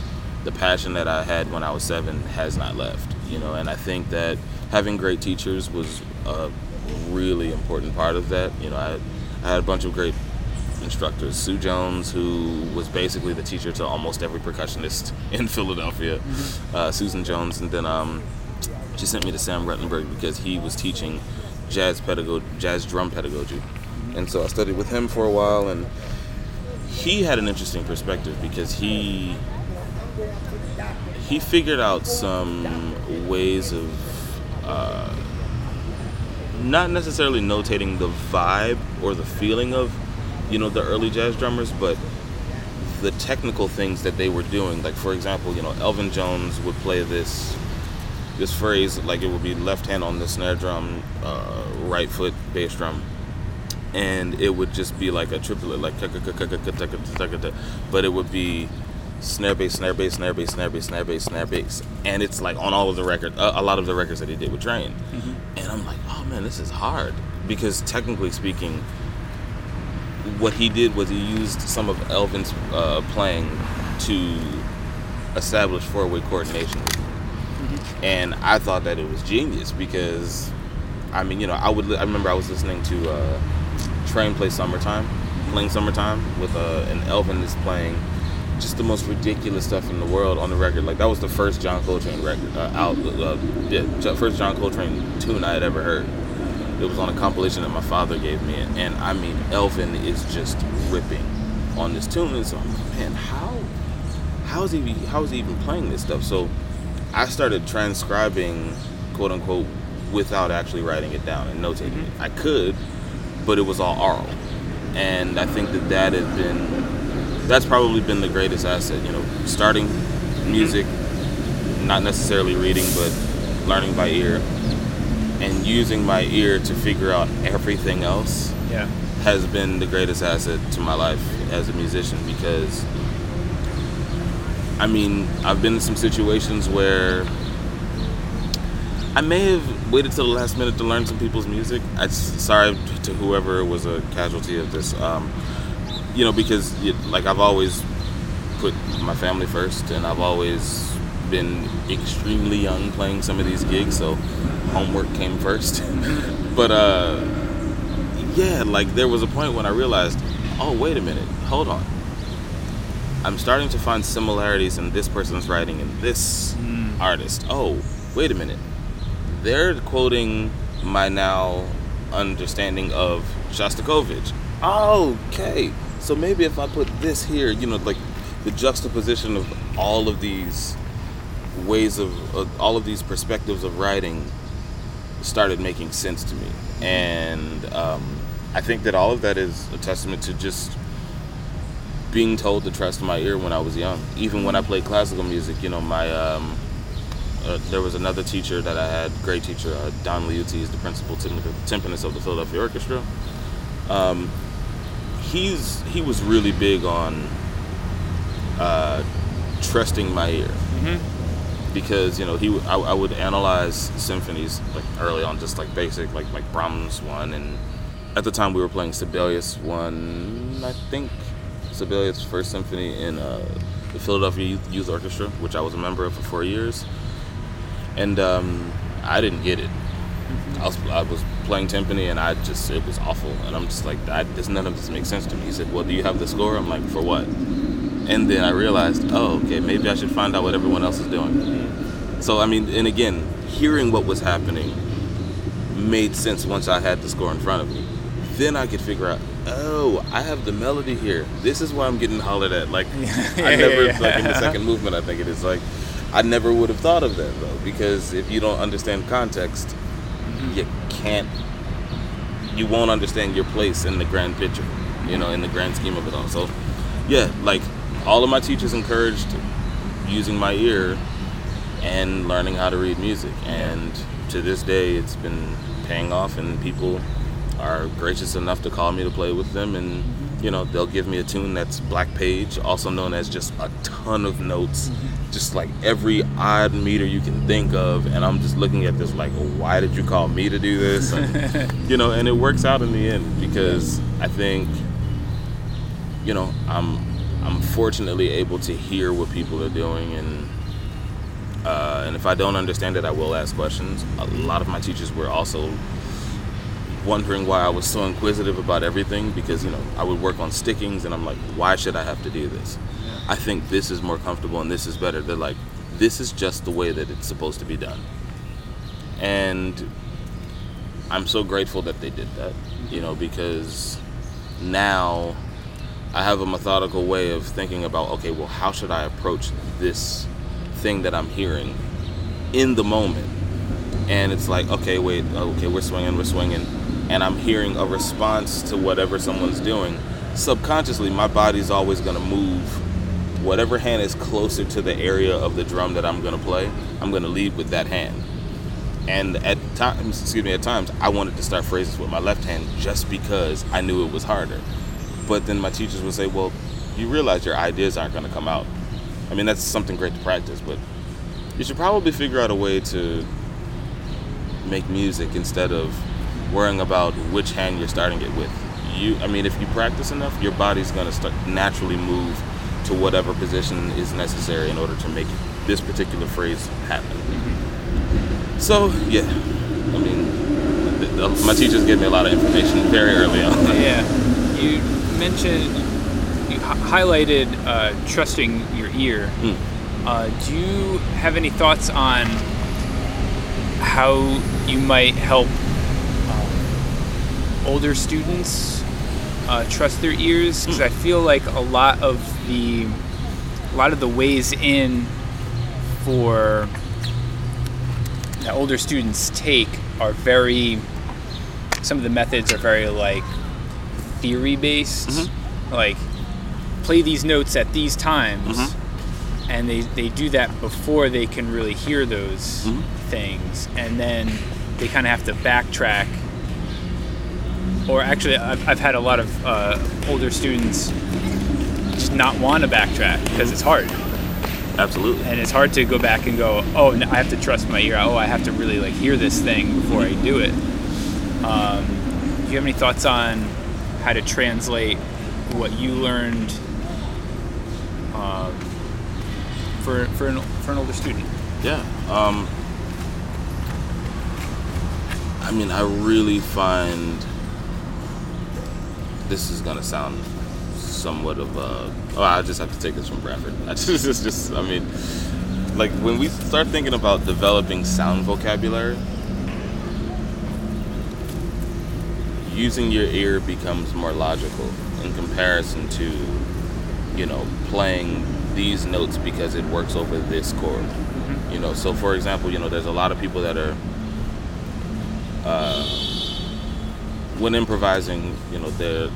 the passion that I had when I was seven has not left. You know, and I think that having great teachers was a really important part of that. You know, I I had a bunch of great instructors. Sue Jones, who was basically the teacher to almost every percussionist <laughs> in Philadelphia. Uh, Susan Jones, and then um, she sent me to Sam Ruttenberg because he was teaching jazz pedagogy, jazz drum pedagogy, and so I studied with him for a while. And he had an interesting perspective because he he figured out some ways of uh, not necessarily notating the vibe or the feeling of you know the early jazz drummers, but the technical things that they were doing. Like for example, you know Elvin Jones would play this this phrase like it would be left hand on the snare drum, uh, right foot bass drum, and it would just be like a triplet, like but it would be snare bass, snare bass, snare bass, snare bass, snare bass, snare bass, and it's like on all of the record, uh, a lot of the records that he did with Train, and I'm like, oh man, this is hard because technically speaking, what he did was he used some of Elvin's uh, playing to establish four-way coordination, and I thought that it was genius because, I mean, you know, I would li- I remember I was listening to uh, Train play "Summertime," playing "Summertime" with uh, and Elvin is playing just the most ridiculous stuff in the world on the record. Like that was the first John Coltrane record uh, out, uh, yeah, first John Coltrane tune I had ever heard. It was on a compilation that my father gave me, and, and I mean, Elvin is just ripping on this tune. And so I'm like, man, how, how is he, how is he even playing this stuff? So I started transcribing, quote unquote, without actually writing it down and notating it. I could, but it was all oral, and I think that that has been, that's probably been the greatest asset. You know, starting music, not necessarily reading, but learning by ear, and using my ear to figure out everything else Yeah. has been the greatest asset to my life as a musician because I mean, I've been in some situations where I may have waited till the last minute to learn some people's music. I sorry to whoever was a casualty of this. Um, you know, because it, like I've always put my family first, and I've always been extremely young playing some of these gigs, so homework came first. <laughs> but uh, yeah, like there was a point when I realized, oh wait a minute, hold on. I'm starting to find similarities in this person's writing and this artist. Oh, wait a minute. They're quoting my now understanding of Shostakovich. Okay, so maybe if I put this here, you know, like the juxtaposition of all of these ways of all of these perspectives of writing started making sense to me, and um, I think that all of that is a testament to just being told to trust my ear when I was young. Even when I played classical music, you know, my um, uh, there was another teacher that I had, great teacher, uh, Don Liuzzi is the principal timpanist of the Philadelphia Orchestra. Um, he's he was really big on uh, trusting my ear. Mm-hmm. Because you know he, I, I would analyze symphonies like early on, just like basic, like like Brahms one, and at the time we were playing Sibelius one, I think Sibelius' first symphony in uh, the Philadelphia Youth, Youth, Orchestra, which I was a member of for four years, and um, I didn't get it. I was, I was playing timpani and I just it was awful, and I'm just like, I, this none of this makes sense to me. He said, "Well, do you have the score?" I'm like, "For what?" And then I realized, oh, okay, maybe I should find out what everyone else is doing. So I mean, and again, hearing what was happening made sense once I had the score in front of me. Then I could figure out, oh, I have the melody here. This is why I'm getting hollered at. Like yeah, <laughs> I never yeah. like in the second movement. I think it is like I never would have thought of that though, because if you don't understand context, mm-hmm. you can't. You won't understand your place in the grand picture. You know, in the grand scheme of it all. So, yeah, like all of my teachers encouraged using my ear and learning how to read music, and to this day, it's been paying off, and people are gracious enough to call me to play with them and you know they'll give me a tune that's black page also known as just a ton of notes mm-hmm. just like every odd meter you can think of and i'm just looking at this like why did you call me to do this and, <laughs> you know and it works out in the end because i think you know i'm i'm fortunately able to hear what people are doing and uh, and if i don't understand it i will ask questions a lot of my teachers were also wondering why I was so inquisitive about everything because you know I would work on stickings and I'm like, why should I have to do this? Yeah. I think this is more comfortable and this is better. They're like, this is just the way that it's supposed to be done, and I'm so grateful that they did that. You know because now I have a methodical way of thinking about okay, well, how should I approach this thing that I'm hearing in the moment? And it's like, okay, wait, okay, we're swinging, we're swinging and I'm hearing a response to whatever someone's doing, subconsciously my body's always going to move whatever hand is closer to the area of the drum that I'm going to play, I'm going to lead with that hand. And at times, excuse me, at times I wanted to start phrases with my left hand just because I knew it was harder. But then my teachers would say, "Well, you realize your ideas aren't going to come out." I mean, that's something great to practice, but you should probably figure out a way to make music instead of worrying about which hand you're starting it with. You, I mean, if you practice enough, your body's going to start naturally move to whatever position is necessary in order to make this particular phrase happen. So, yeah, I mean, the, the, my teachers gave me a lot of information very early on. yeah, <laughs> you mentioned you h- highlighted uh, trusting your ear. Mm. Uh, do you have any thoughts on how you might help older students uh, trust their ears because I feel like a lot of the a lot of the ways in for that older students take are very some of the methods are very like theory based mm-hmm. like play these notes at these times mm-hmm. and they, they do that before they can really hear those mm-hmm. things and then they kind of have to backtrack or actually, I've, I've had a lot of uh, older students just not want to backtrack because it's hard. Absolutely. And it's hard to go back and go, oh, I have to trust my ear. Oh, I have to really like hear this thing before I do it. Um, do you have any thoughts on how to translate what you learned um, for for an, for an older student? Yeah. Um, I mean, I really find this is gonna sound somewhat of a. Oh, I just have to take this from Branford. <laughs> I just, it's just, I mean, like when we start thinking about developing sound vocabulary, using your ear becomes more logical in comparison to, you know, playing these notes because it works over this chord. You know, so for example, you know, there's a lot of people that are, uh, when improvising, you know, their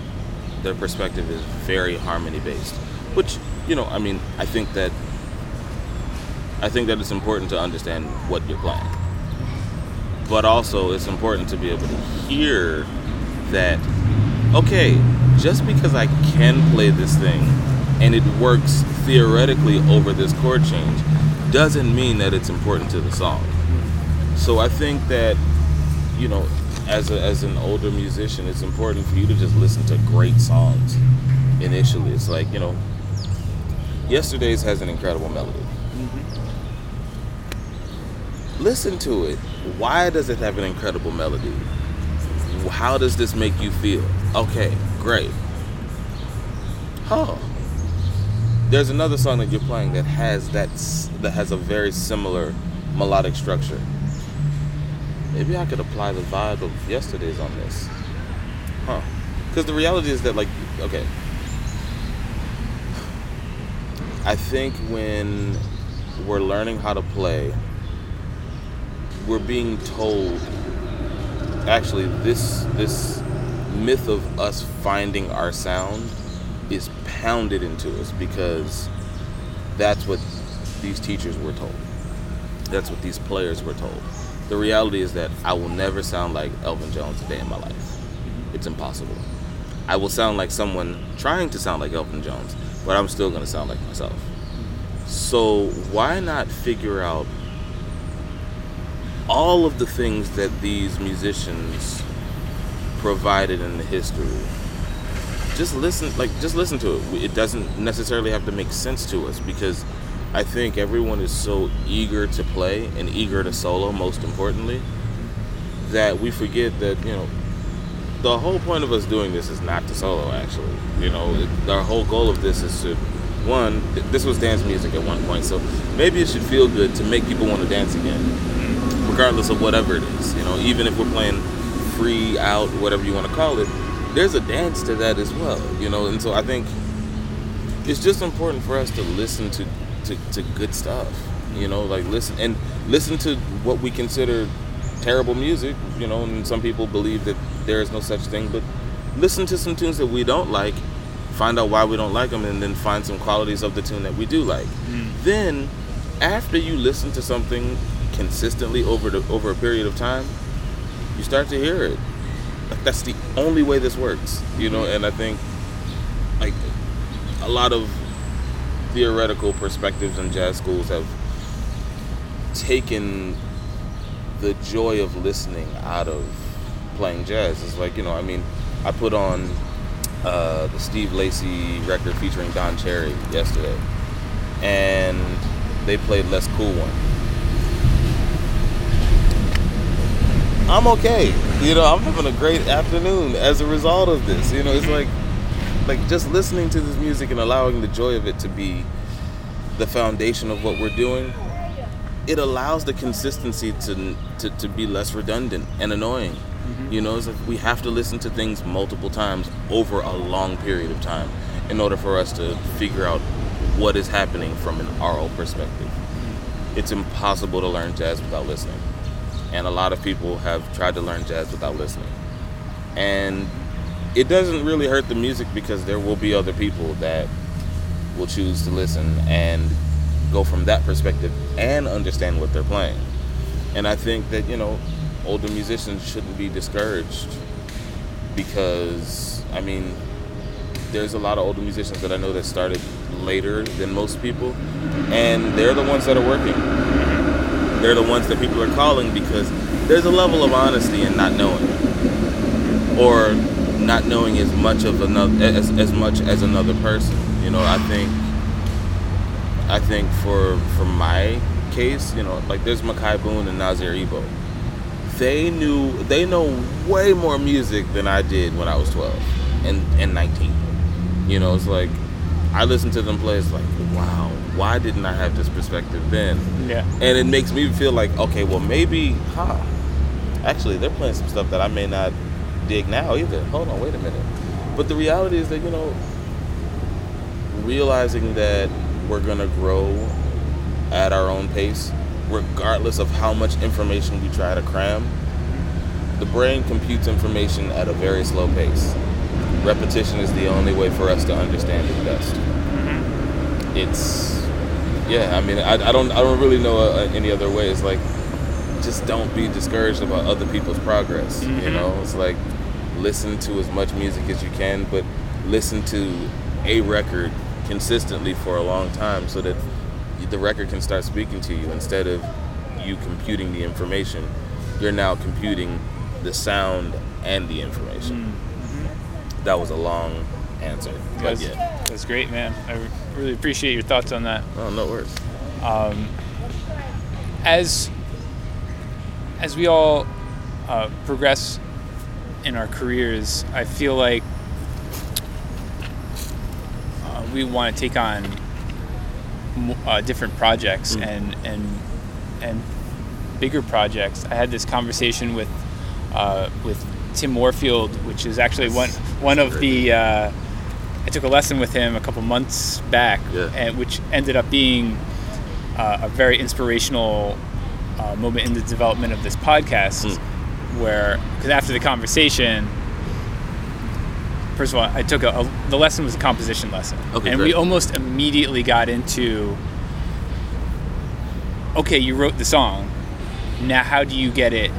their perspective is very harmony based, which you know, I mean, I think that I think that it's important to understand what you're playing, but also it's important to be able to hear that. Okay, just because I can play this thing and it works theoretically over this chord change doesn't mean that it's important to the song. So I think that, you know, as, a, as an older musician, it's important for you to just listen to great songs initially. It's like, you know, Yesterday's has an incredible melody. Mm-hmm. Listen to it. Why does it have an incredible melody? How does this make you feel? Okay, great. Huh. There's another song that you're playing that has that that has a very similar melodic structure. Maybe I could apply the vibe of yesterday's on this. Huh. Because the reality is that, like, okay. I think when we're learning how to play, we're being told actually this this myth of us finding our sound is pounded into us because that's what these teachers were told. That's what these players were told. The reality is that I will never sound like Elvin Jones a day in my life. It's impossible. I will sound like someone trying to sound like Elvin Jones, but I'm still going to sound like myself. So why not figure out all of the things that these musicians provided in the history? Just listen, like just listen to it. It doesn't necessarily have to make sense to us because I think everyone is so eager to play and eager to solo, most importantly, that we forget that you know the whole point of us doing this is not to solo. Actually, you know, our whole goal of this is to one. This was dance music at one point, so maybe it should feel good to make people want to dance again, regardless of whatever it is. You know, even if we're playing free out, whatever you want to call it, there's a dance to that as well. You know, and so I think it's just important for us to listen to, to, to good stuff. You know, like listen and listen to what we consider terrible music. You know, and some people believe that there is no such thing, but listen to some tunes that we don't like, find out why we don't like them, and then find some qualities of the tune that we do like. Mm. Then, after you listen to something consistently over the over a period of time, you start to hear it. Like that's the only way this works, you know. And I think, like, a lot of theoretical perspectives in jazz schools have taken the joy of listening out of playing jazz. It's like you know, I mean, I put on uh, the Steve Lacy record featuring Don Cherry yesterday, and they played "Let's Cool One." I'm okay. You know, I'm having a great afternoon as a result of this. You know, it's like like just listening to this music and allowing the joy of it to be the foundation of what we're doing. It allows the consistency to to, to be less redundant and annoying. Mm-hmm. You know, it's like we have to listen to things multiple times over a long period of time in order for us to figure out what is happening from an oral perspective. Mm-hmm. It's impossible to learn jazz without listening and a lot of people have tried to learn jazz without listening. And it doesn't really hurt the music because there will be other people that will choose to listen and go from that perspective and understand what they're playing. And I think that, you know, older musicians shouldn't be discouraged because, I mean, there's a lot of older musicians that I know that started later than most people, and they're the ones that are working they're the ones that people are calling because there's a level of honesty in not knowing or not knowing as much of another as, as much as another person you know i think i think for for my case you know like there's makai boone and nazir ebo. They knew they know way more music than i did when i was 12 and and 19 you know it's like i listen to them play it's like wow why didn't i have this perspective then? Yeah. and it makes me feel like okay well maybe huh actually they're playing some stuff that i may not dig now either. Hold on, wait a minute. But the reality is that you know, realizing that we're gonna grow at our own pace, regardless of how much information we try to cram. The brain computes information at a very slow pace. Repetition is the only way for us to understand it best. It's, yeah. I mean, I, I don't, I don't really know uh, any other way. It's like, just don't be discouraged about other people's progress. You Mhm. know, it's like, listen to as much music as you can, but listen to a record consistently for a long time so that the record can start speaking to you instead of you computing the information. You're now computing the sound and the information. That was a long answer. That's, yeah. that's great, man. I really appreciate your thoughts on that. Oh, no worries. Um, as as we all uh, progress in our careers, I feel like uh, we want to take on uh, different projects Mm. and and and bigger projects. I had this conversation with uh, with Tim Warfield, which is actually one one of the. Uh, I took a lesson with him a couple months back, Yeah. and which ended up being uh, a very inspirational uh, moment in the development of this podcast. Mm. Where, because after the conversation, first of all, I took a, a the lesson was a composition lesson, Okay, and we almost immediately got into. Okay, you wrote the song. Now, how do you get it?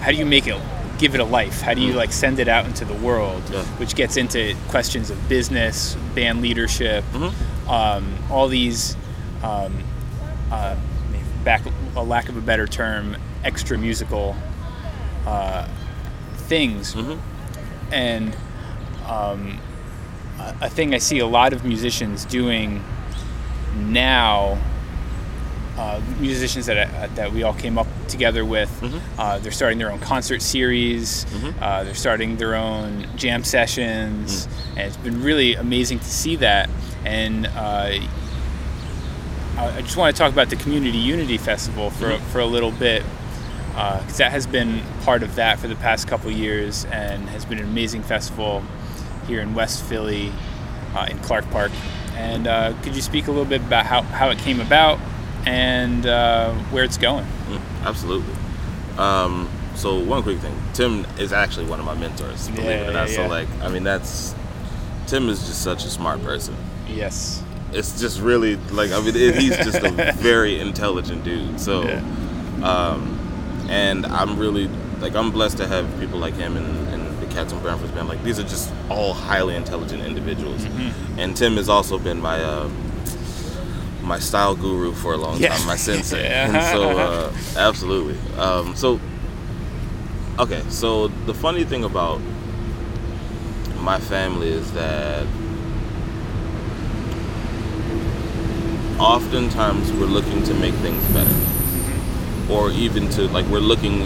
How do you make it? Give it a life. How do you Mm. like send it out into the world? Yeah. Which gets into questions of business, band leadership, Mhm. um, all these, um, uh, back a lack of a better term, extra musical uh, things, Mhm. and um, a, thing I see a lot of musicians doing now. Uh, musicians that I, that we all came up together with, Mhm. uh, they're starting their own concert series. Mhm. Uh, they're starting their own jam sessions, and it's been really amazing to see that. And uh, I just want to talk about the Community Unity Festival for, Mhm. for a little bit, because that has been part of that for the past couple years and has been an amazing festival here in West Philly, uh, in Clark Park. And uh, could you speak a little bit about how, how it came about and uh, where it's going? Mm, absolutely. Um, so one quick thing, Tim is actually one of my mentors. Believe it or not. yeah, So yeah. like, I mean, that's Tim is just such a smart person. Yes. It's just really like, I mean, it, he's just a <laughs> very intelligent dude. So, Yeah. um, and I'm really like, I'm blessed to have people like him and, and the Cats and Branford's band. Like, these are just all highly intelligent individuals. Mm-hmm. And Tim has also been my. Uh, my style guru for a long Yeah. time, my sensei. <laughs> Yeah. So, uh, absolutely. Um, so, okay, so the funny thing about my family is that oftentimes we're looking to make things better, or even to like we're looking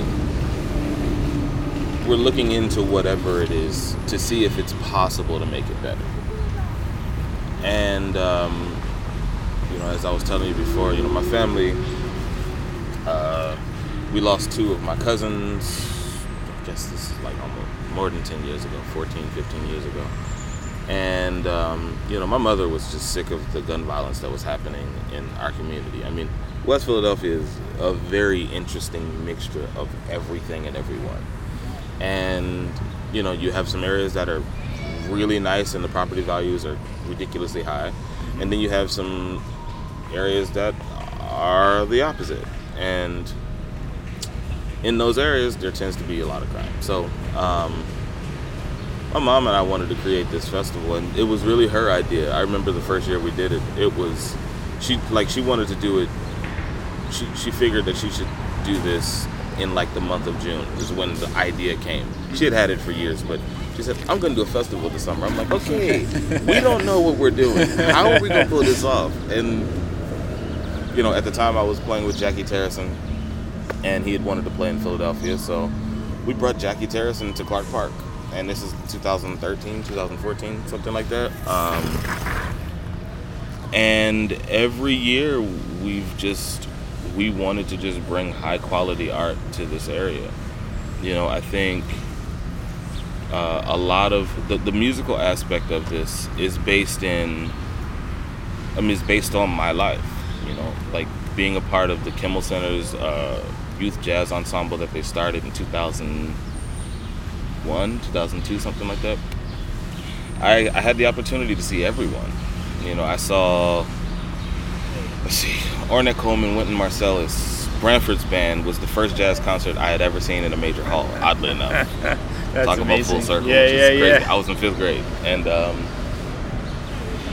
we're looking into whatever it is to see if it's possible to make it better. And um, you know, as I was telling you before, you know, my family, uh, we lost two of my cousins. I guess this is like almost more than 10 years ago, 14, 15 years ago. And, um, you know, my mother was just sick of the gun violence that was happening in our community. I mean, West Philadelphia is a very interesting mixture of everything and everyone. And, you know, you have some areas that are really nice and the property values are ridiculously high. And then you have some areas that are the opposite. And in those areas, there tends to be a lot of crime. So, um, my mom and I wanted to create this festival, and it was really her idea. I remember the first year we did it. It was she like she wanted to do it. She she figured that she should do this in like the month of June is when the idea came. She had had it for years, but she said, "I'm going to do a festival this summer." I'm like, "Okay, <laughs> we don't know what we're doing. How are we going to pull this off?" And you know, at the time I was playing with Jacky Terrasson, and he had wanted to play in Philadelphia, so we brought Jacky Terrasson to Clark Park, and this is 2013, 2014, something like that. Um, and every year we've just we wanted to just bring high quality art to this area. You know, I think Uh, a lot of the, the musical aspect of this is based in, I mean, it's based on my life. You know, like being a part of the Kimmel Center's uh, youth jazz ensemble that they started in 2001, 2002, something like that. I, I had the opportunity to see everyone. You know, I saw, let's see, Ornette Coleman, Wynton Marsalis, Branford's band was the first jazz concert I had ever seen in a major hall, oddly enough. <laughs> Talk amazing. about full circle. Yeah, which is yeah, crazy. yeah. I was in fifth grade. And um,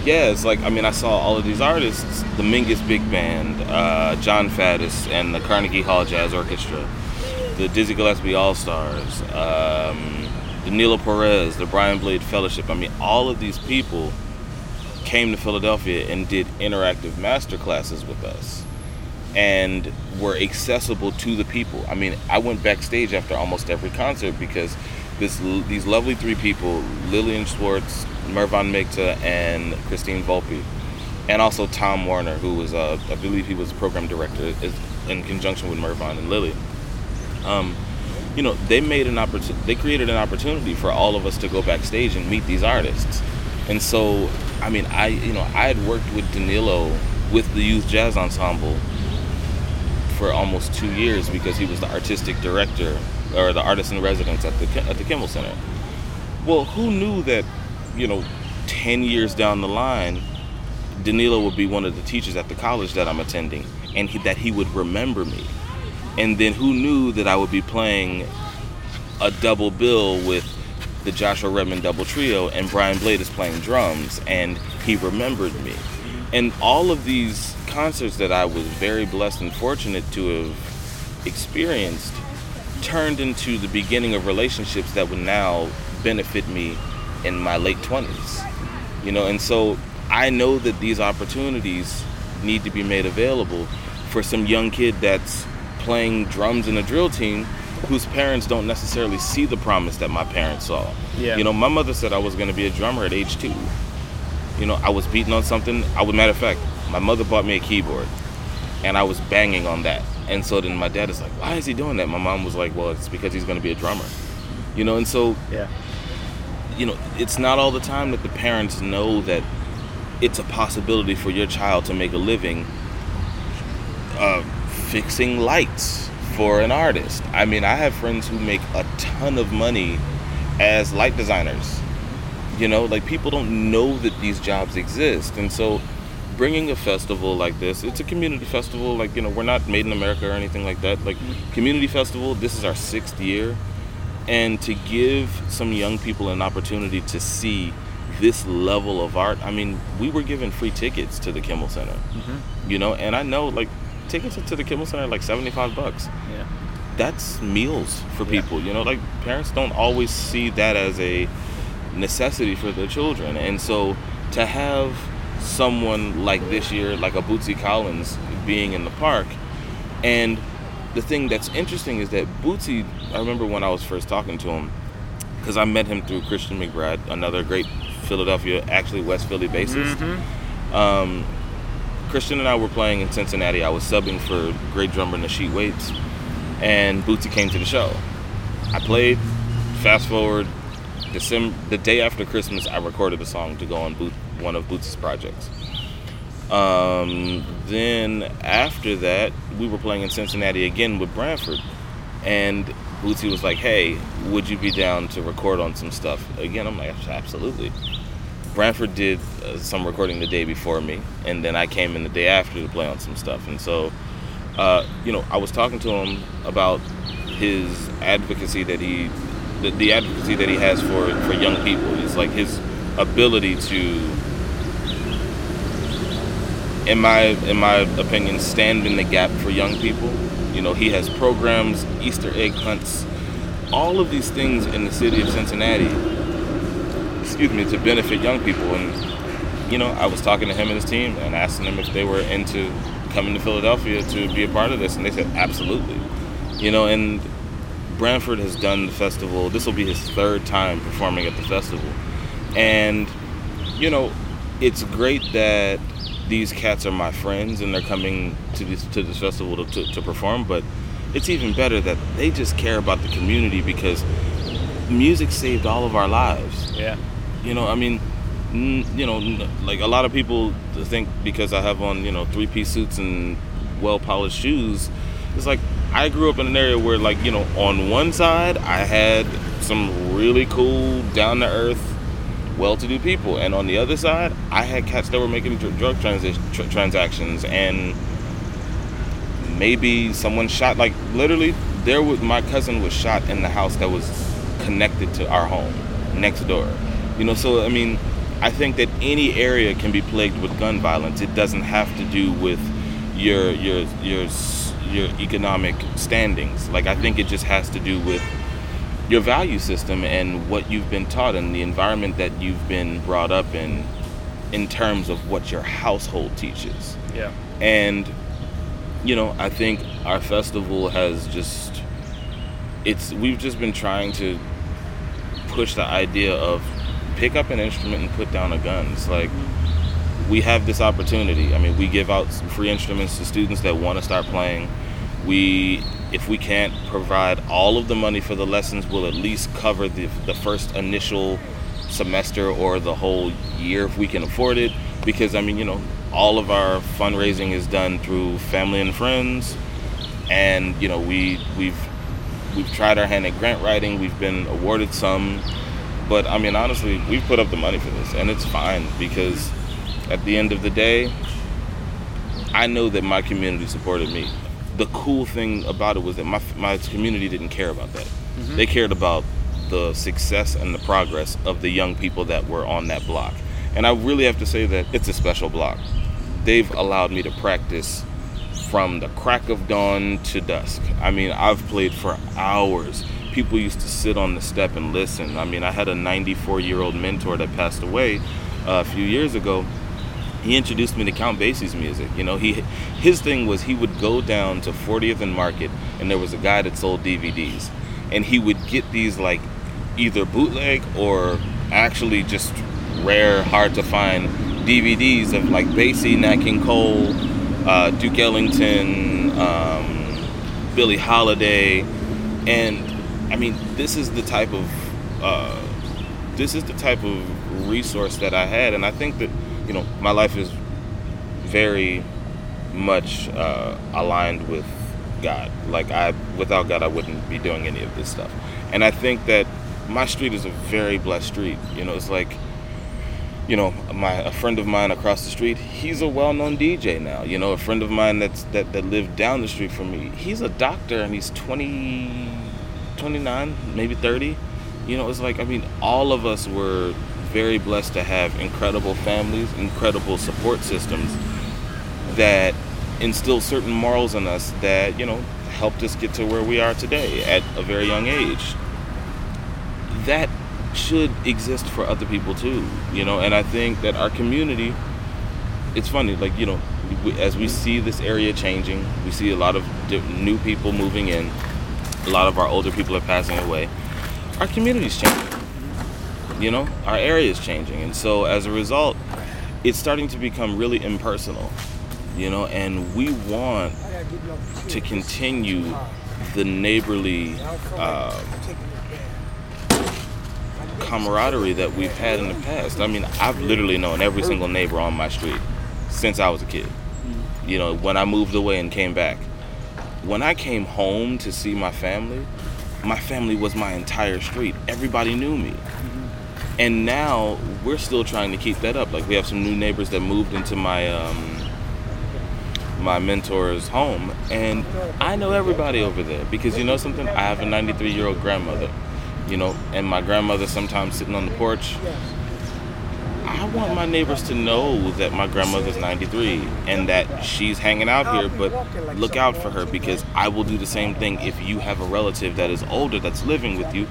yeah, it's like, I mean, I saw all of these artists the Mingus Big Band, uh, Jon Faddis, and the Carnegie Hall Jazz Orchestra, the Dizzy Gillespie All Stars, um, Danilo Perez, the Brian Blade Fellowship. I mean, all of these people came to Philadelphia and did interactive master classes with us and were accessible to the people. I mean, I went backstage after almost every concert because this these lovely three people, Lillian Schwartz, Mervon Mehta, and Christine Volpe, and also Tom Warner, who was, uh, I believe he was program director in conjunction with Mervon and Lily. Um, you know, they made an opportunity, they created an opportunity for all of us to go backstage and meet these artists. And so, I mean, I, you know, I had worked with Danilo with the Youth Jazz Ensemble for almost two years because he was the artistic director or the artist in residence at the at the Kimmel Center. Well, who knew that, you know, ten years down the line, Danilo would be one of the teachers at the college that I'm attending, and he, that he would remember me. And then who knew that I would be playing a double bill with the Joshua Redman double trio, and Brian Blade is playing drums, and he remembered me. And all of these concerts that I was very blessed and fortunate to have experienced turned into the beginning of relationships that would now benefit me in my late 20s. You know, and so I know that these opportunities need to be made available for some young kid that's playing drums in a drill team whose parents don't necessarily see the promise that my parents saw. Yeah. You know, my mother said I was going to be a drummer at age two. You know, I was beating on something. I would, matter of fact, my mother bought me a keyboard, and I was banging on that. And so then my dad is like, "Why is he doing that?" My mom was like, "Well, it's because he's going to be a drummer." You know, and so Yeah. you know, it's not all the time that the parents know that it's a possibility for your child to make a living uh, fixing lights for an artist. I mean, I have friends who make a ton of money as light designers. You know, like people don't know that these jobs exist. And so bringing a festival like this, it's a community festival. Like, you know, we're not made in America or anything like that. Like, community festival, this is our sixth year and to give some young people an opportunity to see this level of art i mean we were given free tickets to the kimmel center mm-hmm. you know and i know like tickets to the kimmel center are like 75 bucks Yeah. that's meals for Yeah. people you know like parents don't always see that as a necessity for their children and so to have someone like this year like a bootsy collins being in the park and the thing that's interesting is that bootsy i remember when i was first talking to him because i met him through christian mcbride another great philadelphia actually west philly bassist um, Christian and I were playing in Cincinnati. I was subbing for great drummer Nasheet Waits, and Bootsy came to the show. I played. Fast forward, December, the day after Christmas, I recorded a song to go on Boot, one of Bootsy's projects. Um, then after that, we were playing in Cincinnati again with Branford, and Bootsy was like, "Hey, would you be down to record on some stuff?" Again, I'm like, "Absolutely." Branford did uh, some recording the day before me, and then I came in the day after to play on some stuff. And so, uh, you know, I was talking to him about his advocacy that he, the, the advocacy that he has for for young people. It's like his ability to, in my in my opinion, stand in the gap for young people. You know, he has programs, Easter egg hunts, all of these things in the city of Cincinnati excuse me, to benefit young people. And you know, I was talking to him and his team and asking them if they were into coming to Philadelphia to be a part of this, and they said absolutely. You know, and Branford has done the festival. This will be his third time performing at the festival, and you know, it's great that these cats are my friends and they're coming to this to this festival to, to, to perform. But it's even better that they just care about the community because music saved all of our lives. Yeah. You know, I mean, you know, like a lot of people think because I have on, you know, three piece suits and well polished shoes, it's like I grew up in an area where, like, you know, on one side I had some really cool, down to earth, well to do people, and on the other side I had cats that were making dr- drug transi- tr- transactions and maybe someone shot, like, literally, there was my cousin was shot in the house that was connected to our home next door. You know, so I mean, I think that any area can be plagued with gun violence. It doesn't have to do with your your your your economic standings. Like I think it just has to do with your value system and what you've been taught and the environment that you've been brought up in in terms of what your household teaches. Yeah. And you know, I think our festival has just it's we've just been trying to push the idea of pick up an instrument and put down a gun. It's like we have this opportunity. I mean, we give out some free instruments to students that want to start playing. We if we can't provide all of the money for the lessons, we'll at least cover the the first initial semester or the whole year if we can afford it because I mean, you know, all of our fundraising is done through family and friends and you know, we we've we've tried our hand at grant writing, we've been awarded some, but I mean, honestly, we've put up the money for this and it's fine because at the end of the day, I know that my community supported me. The cool thing about it was that my my community didn't care about that. Mm-hmm. They cared about the success and the progress of the young people that were on that block. And I really have to say that it's a special block. They've allowed me to practice from the crack of dawn to dusk. I mean, I've played for hours. People used to sit on the step and listen. I mean, I had a 94 year old mentor that passed away uh, a few years ago. He introduced me to Count Basie's music. You know, he his thing was he would go down to 40th and Market, and there was a guy that sold DVDs, and he would get these like either bootleg or actually just rare, hard to find DVDs of like Basie, Nat King Cole, uh, Duke Ellington, um, Billie Holiday, and I mean, this is the type of uh, this is the type of resource that I had, and I think that you know my life is very much uh, aligned with God. Like I, without God, I wouldn't be doing any of this stuff. And I think that my street is a very blessed street. You know, it's like, you know, my a friend of mine across the street, he's a well-known DJ now. You know, a friend of mine that's that that lived down the street from me, he's a doctor and he's 20, 29, maybe 30. You know, it's like I mean, all of us were very blessed to have incredible families, incredible support systems that instill certain morals in us that you know helped us get to where we are today at a very young age that should exist for other people too you know and i think that our community it's funny like you know, as we see this area changing we see a lot of new people moving in a lot of our older people are passing away our community's changing you know? Our area is changing. And so as a result it's starting to become really impersonal you know? And we want to continue the neighborly uh, camaraderie that we've had in the past. I mean i've literally known every single neighbor on my street since i was a kid. You know when i moved away and came back when i came home to see my family my family was my entire street. Everybody knew me. And now we're still trying to keep that up. Like we have some new neighbors that moved into my um, my mentor's home. And i know everybody over there because you know something? I have a 93 year old grandmother you know and my grandmother sometimes sitting on the porch i want my neighbors to know that my grandmother's 93 and that she's hanging out here but look out for her because i will do the same thing if you have a relative that is older that's living with you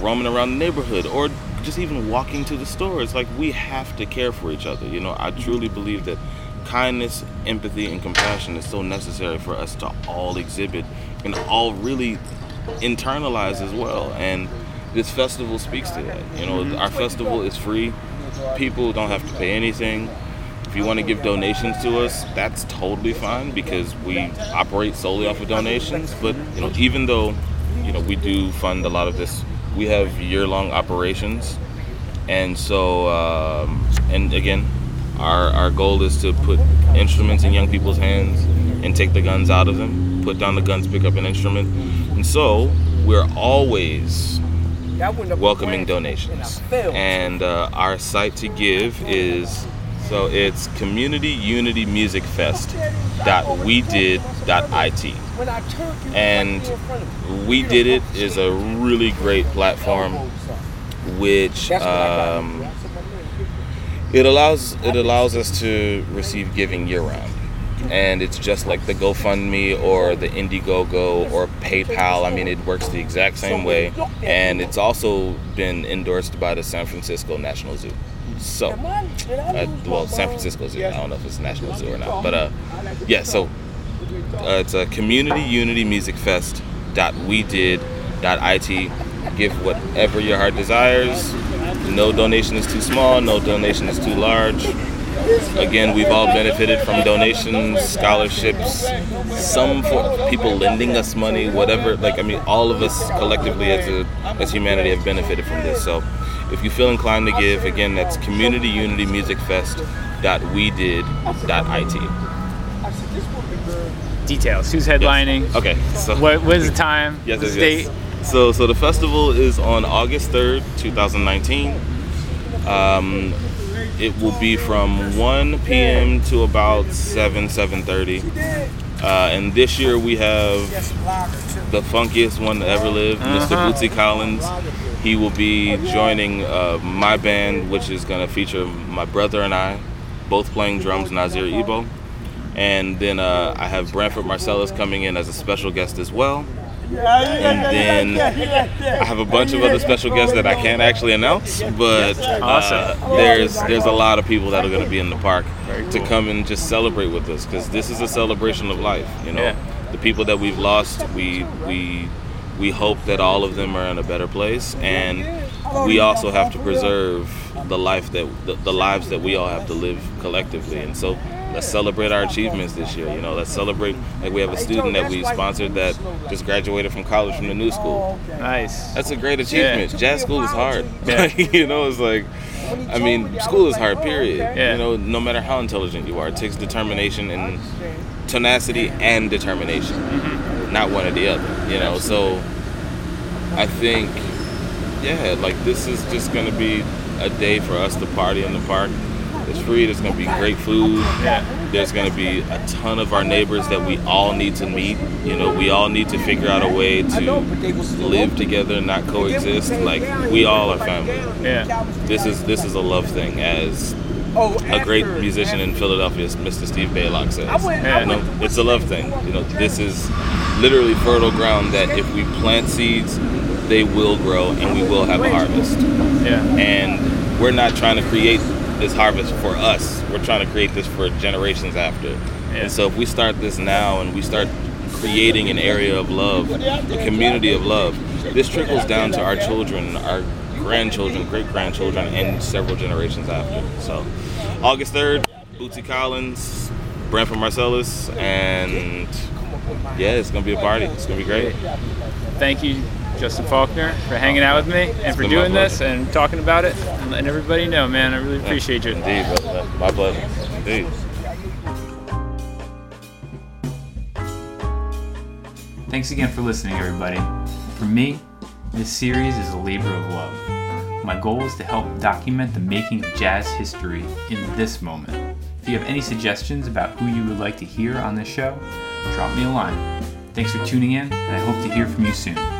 roaming around the neighborhood or just even walking to the store. It's like we have to care for each other. You know, I truly believe that kindness, empathy, and compassion is so necessary for us to all exhibit and all really internalize as well. And this festival speaks to that. You know, our festival is free. People don't have to pay anything. If you want to give donations to us, that's totally fine because we operate solely off of donations. But you know, even though you know we do fund a lot of this we have year-long operations, and so um, and again, our our goal is to put instruments in young people's hands and take the guns out of them. Put down the guns, pick up an instrument, and so we're always welcoming donations. And uh, our site to give is so it's Community Unity Music Fest dot we did dot it and we did it is a really great platform which um, it allows it allows us to receive giving year round and it's just like the GoFundMe or the Indiegogo or PayPal. I mean, it works the exact same way, and it's also been endorsed by the San Francisco National Zoo. So, uh, well, San Francisco Zoo. I don't know if it's National Zoo or not, but uh, yeah. So uh, it's a Community Unity Music Fest dot we did dot it. Give whatever your heart desires. No donation is too small. No donation is too large Again, we've all benefited from donations, scholarships, some for people lending us money, whatever. Like I mean, all of us collectively as a, as humanity have benefited from this. So, if you feel inclined to give, again, that's Community Unity Music Fest dot we did dot it. Details. Who's headlining? Yes. Okay. So what, what is the time? <laughs> Yes, the yes, date? yes. So, so the festival is on August third, two thousand nineteen. Um, it will be from 1 p.m. to about 7 7:30. Uh, and this year we have the funkiest one to ever live, Mr. Uh-huh. Bootsy Collins. He will be joining uh, my band, which is going to feature my brother and I, both playing drums, Nazir Ebo. And then uh, I have Branford Marsalis coming in as a special guest as well. And then I have a bunch of other special guests that I can't actually announce, but uh, there's there's a lot of people that are going to be in the park to come and just celebrate with us because this is a celebration of life. You know, Yeah. the people that we've lost, we we we hope that all of them are in a better place, and we also have to preserve the life that the, the lives that we all have to live collectively, and so. Let's celebrate our achievements this year. You know, let's celebrate. Like we have a student that we sponsored that just graduated from college from the new school. Nice. That's a great achievement. Jazz school is hard. Yeah. <laughs> You know, it's like, I mean, school is hard. Period. Yeah. You know, no matter how intelligent you are, it takes determination and tenacity and determination, mm-hmm. not one or the other. You know, so I think, yeah, like this is just gonna be a day for us to party in the park. It's free. There's gonna be great food. Yeah. There's gonna be a ton of our neighbors that we all need to meet. You know, we all need to figure out a way to live together, and not coexist. Like we all are family. Yeah. This is this is a love thing, as a great musician in Philadelphia, Mr. Steve Baylock says. Yeah. You know, it's a love thing. You know, this is literally fertile ground that if we plant seeds, they will grow and we will have a harvest. Yeah. And we're not trying to create this harvest for us. We're trying to create this for generations after. Yeah. And so if we start this now and we start creating an area of love, a community of love, this trickles down to our children, our grandchildren, great grandchildren, and several generations after. So, August 3rd, Bootsy Collins, Branford Marsalis, and yeah, it's gonna be a party. It's gonna be great. Thank you, Justin Faulkner, for hanging out with me and for doing this and talking about it and letting everybody know, man. I really appreciate you. Indeed, brother. My pleasure. Indeed. Thanks again for listening, everybody. For me, this series is a labor of love. My goal is to help document the making of jazz history in this moment. If you have any suggestions about who you would like to hear on this show, drop me a line. Thanks for tuning in, and I hope to hear from you soon.